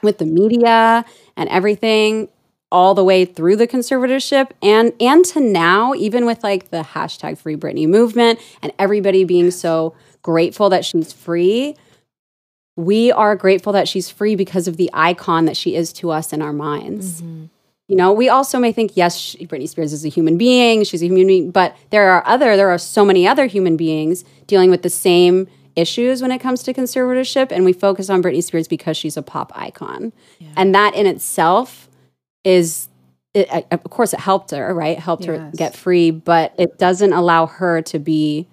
with the media and everything all the way through the conservatorship and and to now even with like the hashtag free Britney movement and everybody being so grateful that she's free, we are grateful that she's free because of the icon that she is to us in our minds. Mm-hmm. You know, we also may think, yes, she, Britney Spears is a human being, she's a human being, but there are other, there are so many other human beings dealing with the same issues when it comes to conservatorship, and we focus on Britney Spears because she's a pop icon, and that in itself is, it, of course, it helped her, right? It helped her get free, but it doesn't allow her to be.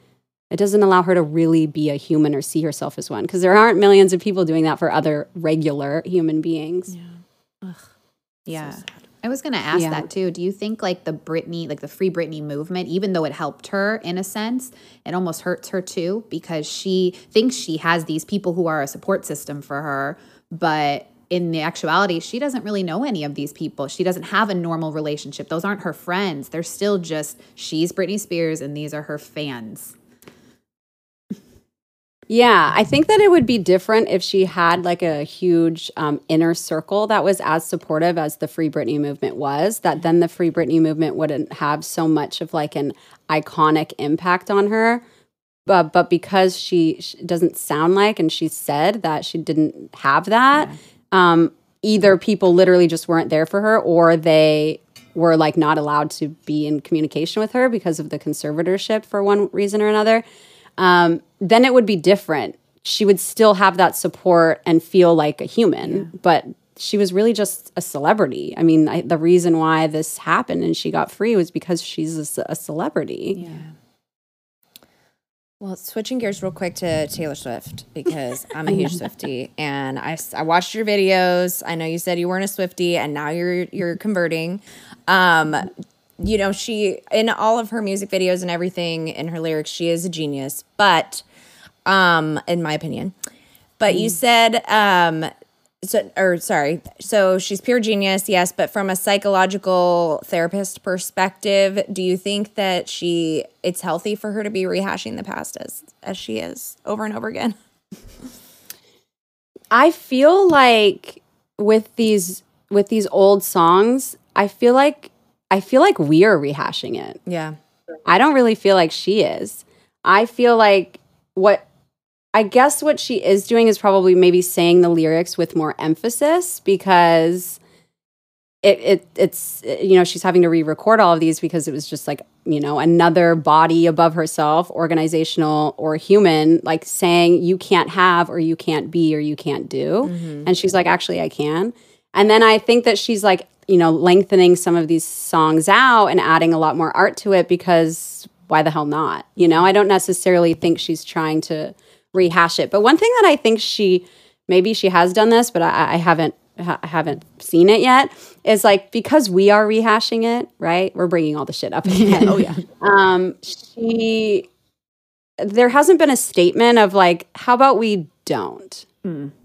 It doesn't allow her to really be a human or see herself as one because there aren't millions of people doing that for other regular human beings. Yeah. I was going to ask Yeah. that too. Do you think like the Britney, like the Free Britney movement, even though it helped her in a sense, it almost hurts her too because she thinks she has these people who are a support system for her, but in the actuality, she doesn't really know any of these people. She doesn't have a normal relationship. Those aren't her friends. They're still just she's Britney Spears and these are her fans. Yeah, I think that it would be different if she had like a huge um, inner circle that was as supportive as the Free Britney movement was. That then the Free Britney movement wouldn't have so much of like an iconic impact on her. But but because she, she doesn't sound like, and she said that she didn't have that. Um, either people literally just weren't there for her, or they were like not allowed to be in communication with her because of the conservatorship for one reason or another um, then it would be different. She would still have that support and feel like a human, but she was really just a celebrity. I mean, I, the reason why this happened and she got free was because she's a a, celebrity. Well, switching gears real quick to Taylor Swift because I'm a huge Swifty and I, I watched your videos. I know you said you weren't a Swifty and now you're you're converting. Um, you know, she in all of her music videos and everything in her lyrics, she is a genius. But um, in my opinion, but you said um, so or sorry so she's pure genius yes but from a psychological therapist perspective do you think that she it's healthy for her to be rehashing the past as as she is over and over again I feel like with these with these old songs, I feel like I feel like we are rehashing it. yeah I don't really feel like she is. I feel like what I guess what she is doing is probably maybe saying the lyrics with more emphasis because it, it it's you know she's having to re-record all of these because it was just like you know another body above herself organizational or human like saying you can't have or you can't be or you can't do. Mm-hmm. And she's like actually I can. And then I think that she's like you know lengthening some of these songs out and adding a lot more art to it because why the hell not? You know I don't necessarily think she's trying to rehash it. But one thing that I think she maybe she has done this but I, I haven't ha- I haven't seen it yet is like because we are rehashing it right? We're bringing all the shit up again. Oh yeah. Um she there hasn't been a statement of like how about we don't?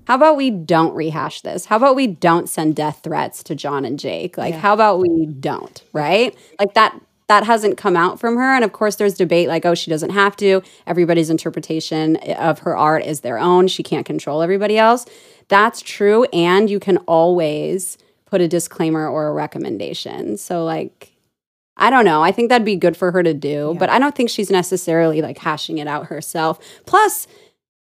How about we don't rehash this? How about we don't send death threats to john and jake? Like how about we don't right? Like that that hasn't come out from her. And of course there's debate like oh she doesn't have to. Everybody's interpretation of her art is their own. She can't control everybody else. That's true. And you can always put a disclaimer or a recommendation. So like I don't know. I think that'd be good for her to do, but I don't think she's necessarily like hashing it out herself. Plus,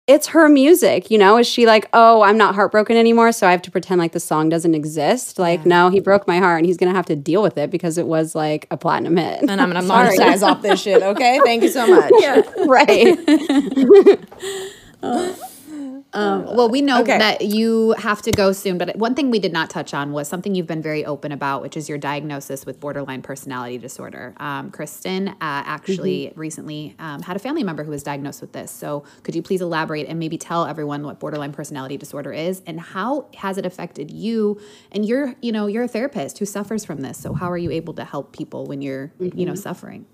it's her music, you know? Is she like, oh, I'm not heartbroken anymore, so I have to pretend like the song doesn't exist? Like, no, he broke my heart and he's gonna have to deal with it because it was like a platinum hit. and i'm gonna monetize off this shit okay thank you so much right. Oh. Well, we know Okay. that you have to go soon, but one thing we did not touch on was something you've been very open about, which is your diagnosis with borderline personality disorder. Um, Kristen uh, actually recently um, had a family member who was diagnosed with this. So, could you please elaborate and maybe tell everyone what borderline personality disorder is and how has it affected you? And you're, you know, you're a therapist who suffers from this. So, how are you able to help people when you're, you know, suffering?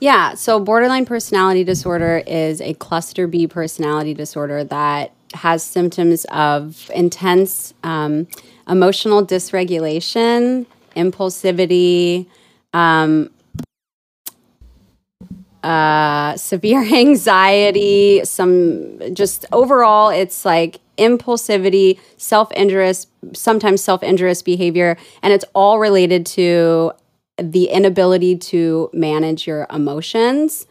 Yeah, so borderline personality disorder is a cluster B personality disorder that has symptoms of intense um, emotional dysregulation, impulsivity, um, uh, severe anxiety, some just overall, it's like impulsivity, self injurious, sometimes self injurious behavior, and it's all related to the inability to manage your emotions.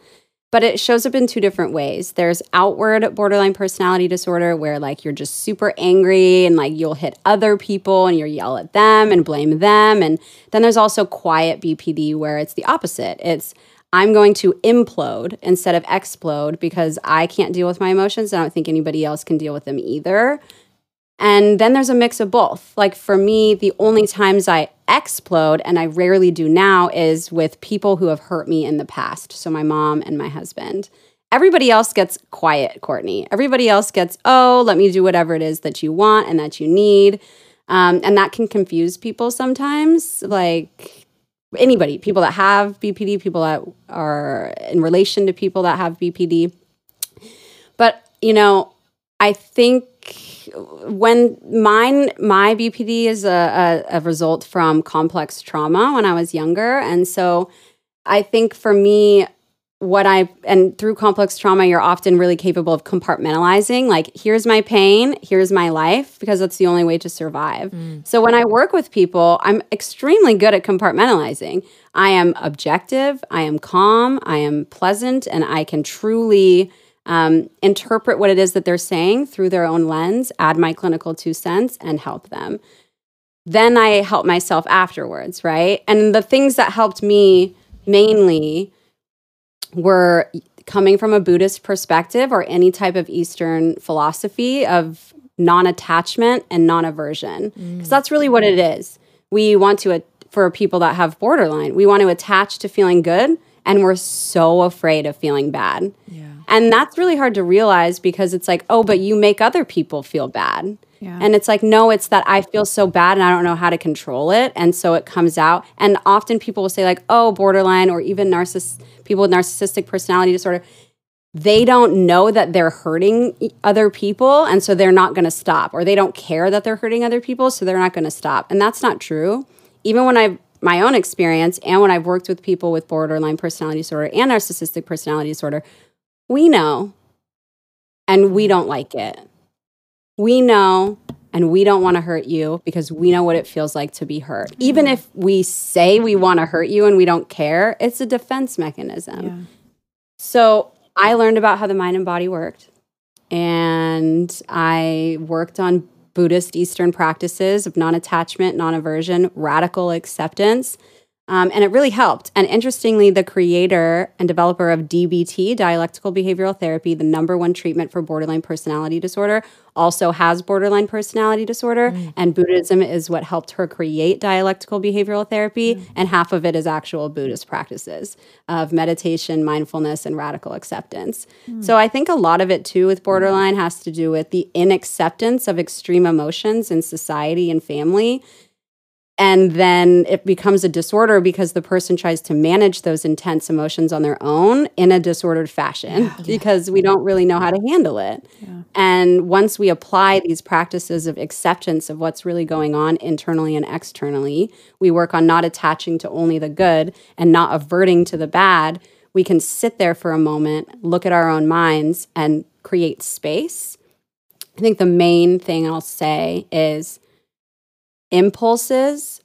but it shows up in two different ways. There's outward borderline personality disorder where like you're just super angry and like you'll hit other people and you'll yell at them and blame them. And then there's also quiet BPD where it's the opposite. It's I'm going to implode instead of explode because I can't deal with my emotions. I don't think anybody else can deal with them either. And then there's a mix of both. Like for me, the only times I explode, and I rarely do now, is with people who have hurt me in the past. So my mom and my husband. Everybody else gets quiet, Courtney. Everybody else gets, oh, let me do whatever it is that you want and that you need. Um, and that can confuse people sometimes. Like anybody, people that have BPD, people that are in relation to people that have BPD. But, you know, I think when mine my BPD is a, a, a, result from complex trauma when I was younger, and so I think for me, what I and through complex trauma, you're often really capable of compartmentalizing. Like, here's my pain, here's my life, because that's the only way to survive. Mm. So when I work with people, I'm extremely good at compartmentalizing. I am objective, I am calm, I am pleasant, and I can truly um, interpret what it is that they're saying through their own lens, add my clinical two cents, and help them. Then I help myself afterwards, right? And the things that helped me mainly were coming from a Buddhist perspective or any type of Eastern philosophy of non attachment and non aversion. Because mm. that's really what it is. We want to, for people that have borderline, we want to attach to feeling good and we're so afraid of feeling bad. Yeah. And that's really hard to realize because it's like, oh, but you make other people feel bad. Yeah. And it's like, no, it's that I feel so bad and I don't know how to control it. And so it comes out. And often people will say, like, oh, borderline or even narciss- people with narcissistic personality disorder, they don't know that they're hurting other people. And so they're not going to stop. Or they don't care that they're hurting other people. So they're not going to stop. And that's not true. Even when I've my own experience and when I've worked with people with borderline personality disorder and narcissistic personality disorder, we know and we don't like it. We know and we don't want to hurt you because we know what it feels like to be hurt. Mm-hmm. Even if we say we want to hurt you and we don't care, it's a defense mechanism. Yeah. So I learned about how the mind and body worked. And I worked on Buddhist Eastern practices of non attachment, non aversion, radical acceptance. Um, and it really helped. And interestingly, the creator and developer of DBT, dialectical behavioral therapy, the number one treatment for borderline personality disorder, also has borderline personality disorder. Mm. And Buddhism is what helped her create dialectical behavioral therapy. Mm. And half of it is actual Buddhist practices of meditation, mindfulness, and radical acceptance. Mm. So I think a lot of it too with borderline has to do with the inacceptance of extreme emotions in society and family and then it becomes a disorder because the person tries to manage those intense emotions on their own in a disordered fashion yeah. because we don't really know how to handle it. Yeah. And once we apply these practices of acceptance of what's really going on internally and externally, we work on not attaching to only the good and not averting to the bad. We can sit there for a moment, look at our own minds, and create space. I think the main thing I'll say is impulses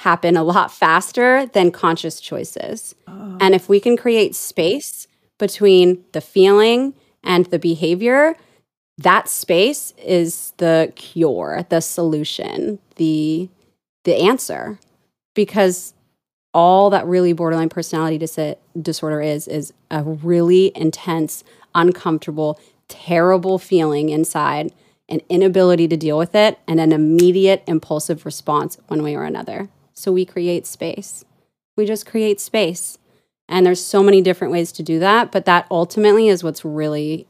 happen a lot faster than conscious choices. Oh. And if we can create space between the feeling and the behavior, that space is the cure, the solution, the the answer. Because all that really borderline personality dis- disorder is is a really intense, uncomfortable, terrible feeling inside an inability to deal with it, and an immediate impulsive response one way or another. So we create space. We just create space. And there's so many different ways to do that, but that ultimately is what's really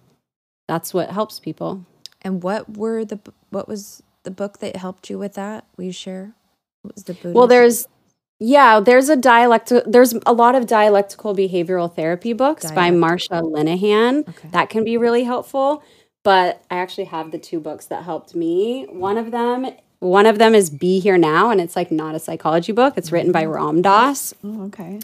that's what helps people. And what were the what was the book that helped you with that? Will you share? What was the Buddhist? Well, there's yeah, there's a dialect. There's a lot of dialectical behavioral therapy books Dialect. by Marsha Linehan okay. that can be really helpful but I actually have the two books that helped me. One of them one of them is Be Here Now, and it's like not a psychology book. It's written by mm-hmm. Ram Dass. Oh, okay.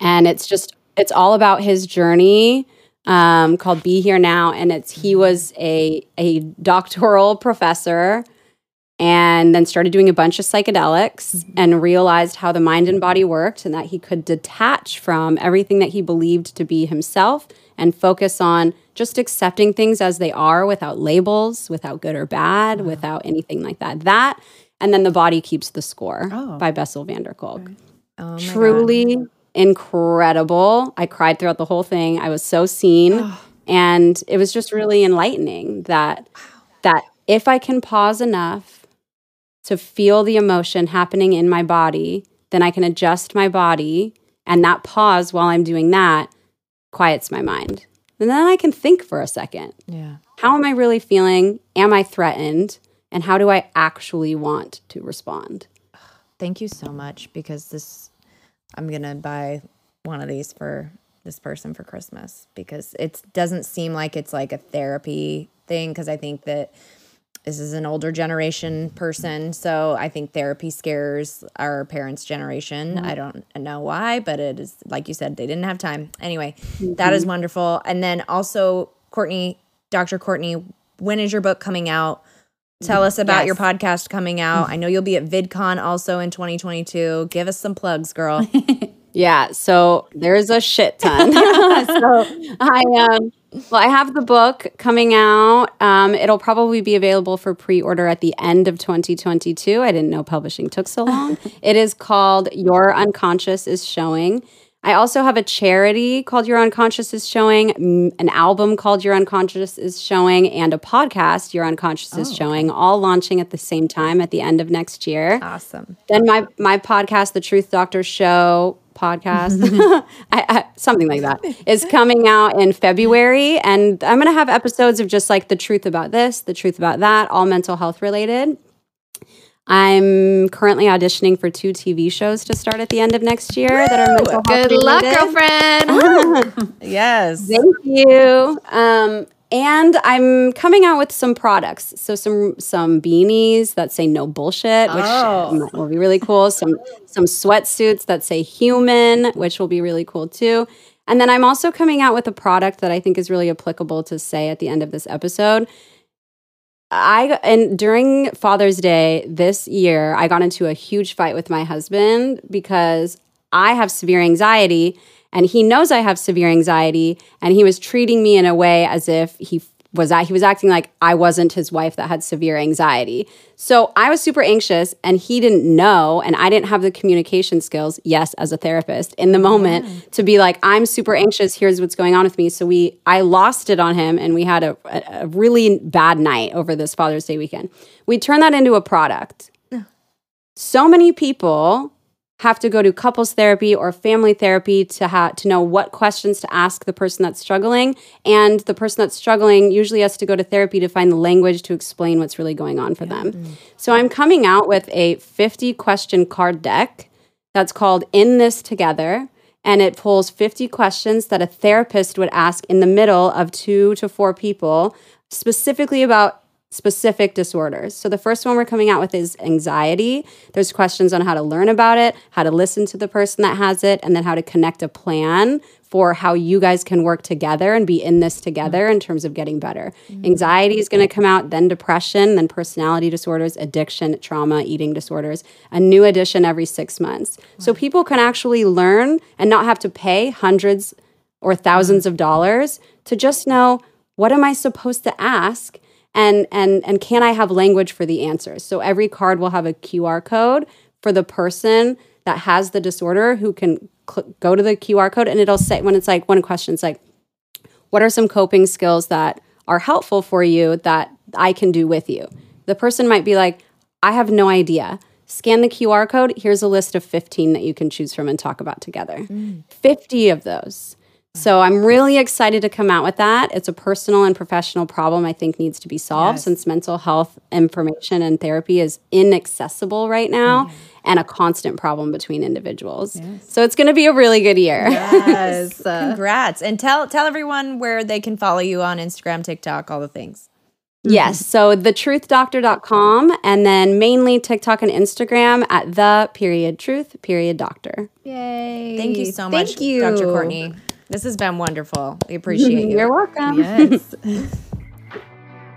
And it's just it's all about his journey um, called Be Here Now, and it's he mm-hmm. was a a doctoral professor and then started doing a bunch of psychedelics mm-hmm. and realized how the mind and body worked and that he could detach from everything that he believed to be himself and focus on just accepting things as they are without labels, without good or bad, without anything like that. That and then the body keeps the score oh. by Bessel van der Kolk. Truly incredible. I cried throughout the whole thing. I was so seen. And it was just really enlightening that that if I can pause enough to feel the emotion happening in my body, then I can adjust my body and that pause while I'm doing that quiets my mind. And then I can think for a second. Yeah. How am I really feeling? Am I threatened? And how do I actually want to respond? Thank you so much because this I'm going to buy one of these for this person for Christmas because it doesn't seem like it's like a therapy thing because I think that this is an older generation person so I think therapy scares our parents generation. Mm-hmm. I don't know why but it is like you said they didn't have time. Anyway, that mm-hmm. is wonderful. And then also Courtney Dr. Courtney, when is your book coming out? Tell us about your podcast coming out. Mm-hmm. I know you'll be at VidCon also in 2022. Give us some plugs, girl. Yeah, so there's a shit ton. so I um well, I have the book coming out. Um, it'll probably be available for pre-order at the end of 2022. I didn't know publishing took so long. it is called Your Unconscious is Showing. I also have a charity called Your Unconscious is Showing, an album called Your Unconscious is Showing, and a podcast, Your Unconscious is oh, Showing, all launching at the same time at the end of next year. awesome. Then my my podcast, the Truth Doctor Show podcast, I, I, something like that, is coming out in February, and I'm gonna have episodes of just like the truth about this, the truth about that, all mental health related. I'm currently auditioning for two TV shows to start at the end of next year that are mental health Good luck, girlfriend. Yes. Thank you. Um, and I'm coming out with some products. So some some beanies that say no bullshit, which Oh. will be really cool. Some some sweatsuits that say human, which will be really cool too. And then I'm also coming out with a product that I think is really applicable to say at the end of this episode. I and during Father's Day this year, I got into a huge fight with my husband because I have severe anxiety and he knows I have severe anxiety and he was treating me in a way as if he was that he was acting like I wasn't his wife that had severe anxiety. So I was super anxious and he didn't know and I didn't have the communication skills, yes, as a therapist in the moment to be like I'm super anxious, here's what's going on with me. So we I lost it on him and we had a, a, a really bad night over this Father's Day weekend. We turned that into a product. So many people have to go to couples therapy or family therapy to have to know what questions to ask the person that's struggling. And the person that's struggling usually has to go to therapy to find the language to explain what's really going on for them. Mm. So i'm coming out with a 50 question card deck that's called in this together. And it pulls 50 questions that a therapist would ask in the middle of two to four people specifically about specific disorders. So the first one we're coming out with is anxiety. There's questions on how to learn about it, how to listen to the person that has it, and then how to connect a plan for how you guys can work together and be in this together in terms of getting better. Mm-hmm. Anxiety is going to come out, then depression, then personality disorders, addiction, trauma, eating disorders. A new edition every 6 months. So people can actually learn and not have to pay hundreds or thousands mm-hmm. of dollars to just know what am I supposed to ask and and and can I have language for the answers? So every card will have a QR code for the person that has the disorder who can cl- go to the QR code and it'll say when it's like one question it's like what are some coping skills that are helpful for you that I can do with you? The person might be like, I have no idea. Scan the QR code. Here's a list of 15 that you can choose from and talk about together. Mm. 50 of those. So I'm really excited to come out with that. It's a personal and professional problem I think needs to be solved since mental health information and therapy is inaccessible right now mm-hmm. and a constant problem between individuals. So it's going to be a really good year. Yes. Congrats. And tell tell everyone where they can follow you on Instagram, TikTok, all the things. Mm-hmm. Yes. So thetruthDoctor.com and then mainly TikTok and Instagram at the period truth period doctor. Yay. Thank you so much, Thank much, you. Dr. Courtney. This has been wonderful. We appreciate you. You're welcome. Yes.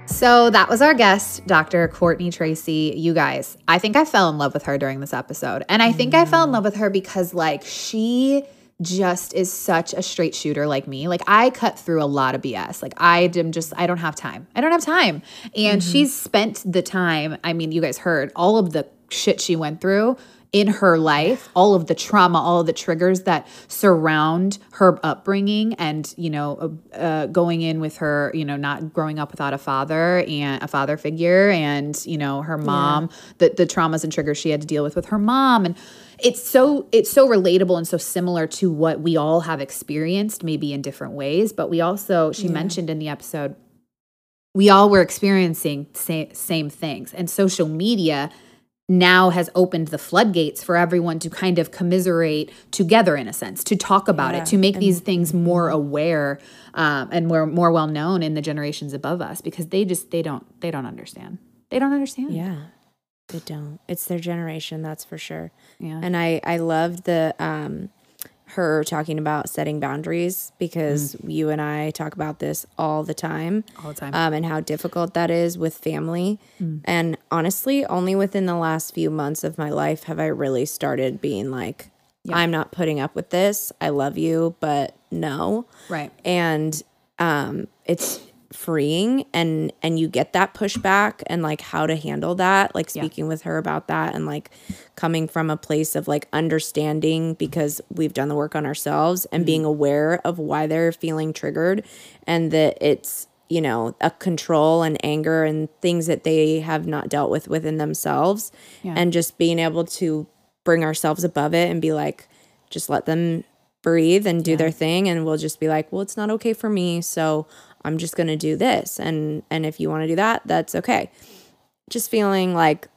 So that was our guest, Dr. Courtney Tracy. You guys, I think I fell in love with her during this episode. And I think I fell in love with her because, like, she just is such a straight shooter like me. Like, I cut through a lot of BS. Like, I am just, I don't have time. I don't have time. And mm-hmm. she's spent the time. I mean, you guys heard all of the shit she went through in her life, all of the trauma, all of the triggers that surround her upbringing, and you know, uh, uh, going in with her, you know, not growing up without a father and a father figure, and you know, her mom, the the traumas and triggers she had to deal with with her mom, and it's so it's so relatable and so similar to what we all have experienced, maybe in different ways. But we also, she mentioned in the episode, we all were experiencing same, same things, and social media now has opened the floodgates for everyone to kind of commiserate together in a sense to talk about it to make these things more aware um, and more more well known in the generations above us because they just they don't they don't understand they don't understand Yeah. They don't. It's their generation, that's for sure. Yeah. And I I loved the um her talking about setting boundaries because you and I talk about this all the time. All the time. Um, and how difficult that is with family. And honestly, only within the last few months of my life have I really started being like, I'm not putting up with this. I love you, but no right and um it's freeing and and you get that pushback and like how to handle that like speaking with her about that and like coming from a place of like understanding because we've done the work on ourselves and being mm-hmm. aware of why they're feeling triggered and that it's you know a control and anger and things that they have not dealt with within themselves and just being able to bring ourselves above it and be like just let them breathe and do their thing and we'll just be like well it's not okay for me so i'm just going to do this. And and if you want to do that that's okay. Just feeling like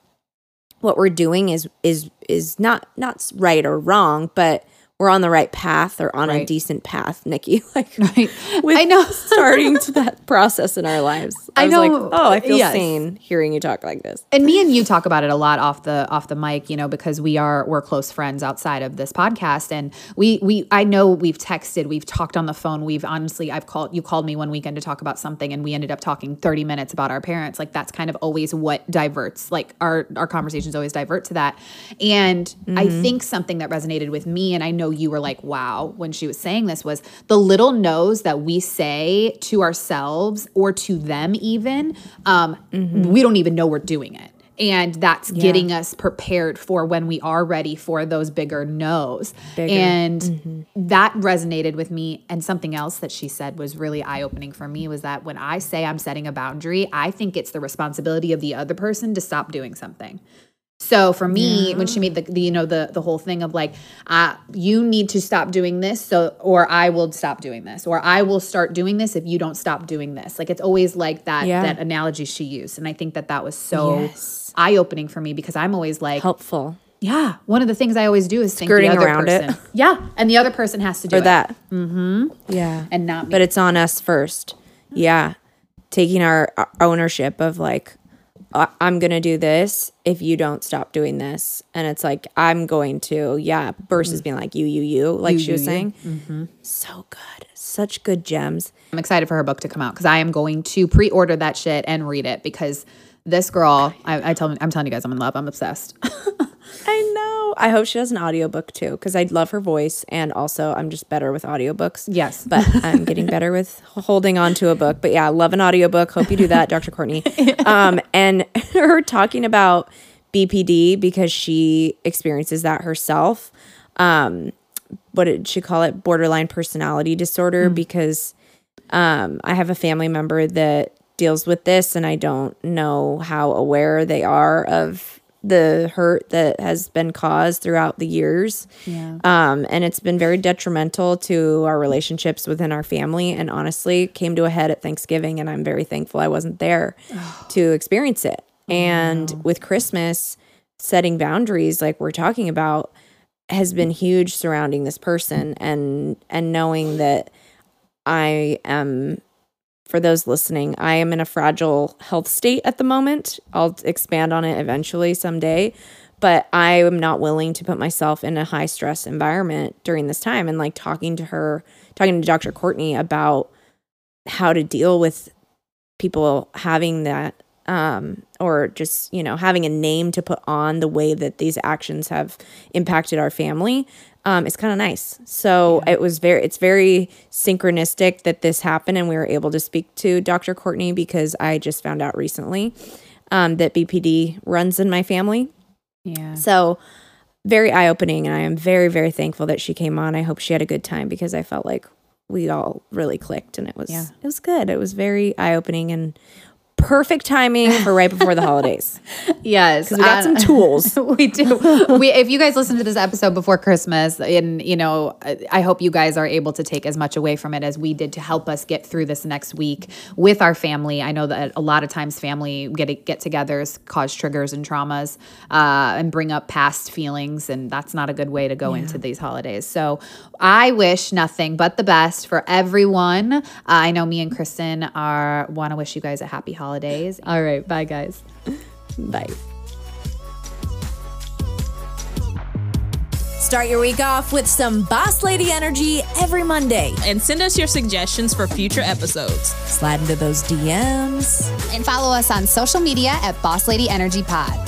what we're doing is is is not not right or wrong but we're on the right path or on a decent path nikki. Like Right. with I know. starting to that process in our lives. I, I was know. like oh i feel Yes. sane hearing you talk like this. And me and you talk about it a lot off the off the mic you know because we are we're close friends outside of this podcast. And we we i know we've texted we've talked on the phone. We've honestly i've called you called me one weekend to talk about something and we ended up talking 30 minutes about our parents. Like that's kind of always what diverts like our our conversations always divert to that. And i mm-hmm. think something that resonated with me and i know you were like wow when she was saying this was the little no's that we say to ourselves or to them even um, we don't even know we're doing it. And that's getting us prepared for when we are ready for those bigger no's. And that resonated with me. And something else that she said was really eye-opening for me was that when i say i'm setting a boundary i think it's the responsibility of the other person to stop doing something so for me, when she made the, the you know the the whole thing of like, uh, you need to stop doing this, so or I will stop doing this, or I will start doing this if you don't stop doing this. Like it's always like that Yeah. that analogy she used, and I think that that was so Yes. eye opening for me because I'm always like, helpful yeah, one of the things I always do is think Skirting the other around it. yeah, and the other person has to do for it. that mm-hmm yeah and not me. but it's on us first yeah taking our ownership of like I- i'm gonna do this if you don't stop doing this. And it's like i'm going to yeah versus being like you you you like she was saying. Mm-hmm. So good. Such good gems. I'm excited for her book to come out because I am going to pre-order that shit and read it because this girl, I, I tell, I'm telling you guys, I'm in love. I'm obsessed. i know. I hope she does an audiobook too because i love her voice and also i'm just better with audiobooks. Yes. but i'm getting better with holding on to a book. But yeah love an audiobook. Hope you do that dr courtney. Um and her talking about bpd because she experiences that herself um what did she call it? Borderline personality disorder because um i have a family member that deals with this and i don't know how aware they are of the hurt that has been caused throughout the years. Yeah. um and it's been very detrimental to our relationships within our family. And honestly came to a head at thanksgiving and i'm very thankful i wasn't there to experience it. And with christmas setting boundaries like we're talking about has been huge surrounding this person and and knowing that I am for those listening, I am in a fragile health state at the moment. I'll expand on it eventually someday, but I am not willing to put myself in a high stress environment during this time and like talking to her, talking to Dr. Courtney about how to deal with people having that um, or just you know having a name to put on the way that these actions have impacted our family um, it's kind of nice so it was very it's very synchronistic that this happened and we were able to speak to dr courtney because i just found out recently um, that bpd runs in my family Yeah. so very eye opening, and I am very very thankful that she came on. I hope she had a good time because I felt like we all really clicked, and it was Yeah. it was good. It was very eye opening and perfect timing for right before the holidays. Yes, because we got some tools. we do. We, if you guys listen to this episode before Christmas, and you know, I hope you guys are able to take as much away from it as we did to help us get through this next week with our family. I know that a lot of times family get get-togethers cause triggers and traumas, uh, and bring up past feelings, and that's not a good way to go into these holidays. So, I wish nothing but the best for everyone. Uh, I know me and Kristen are want to wish you guys a happy holidays. All right, bye guys. Bye. Start your week off with some Boss Lady energy every Monday. And send us your suggestions for future episodes. Slide into those DMs. And follow us on social media at Boss Lady Energy Pod.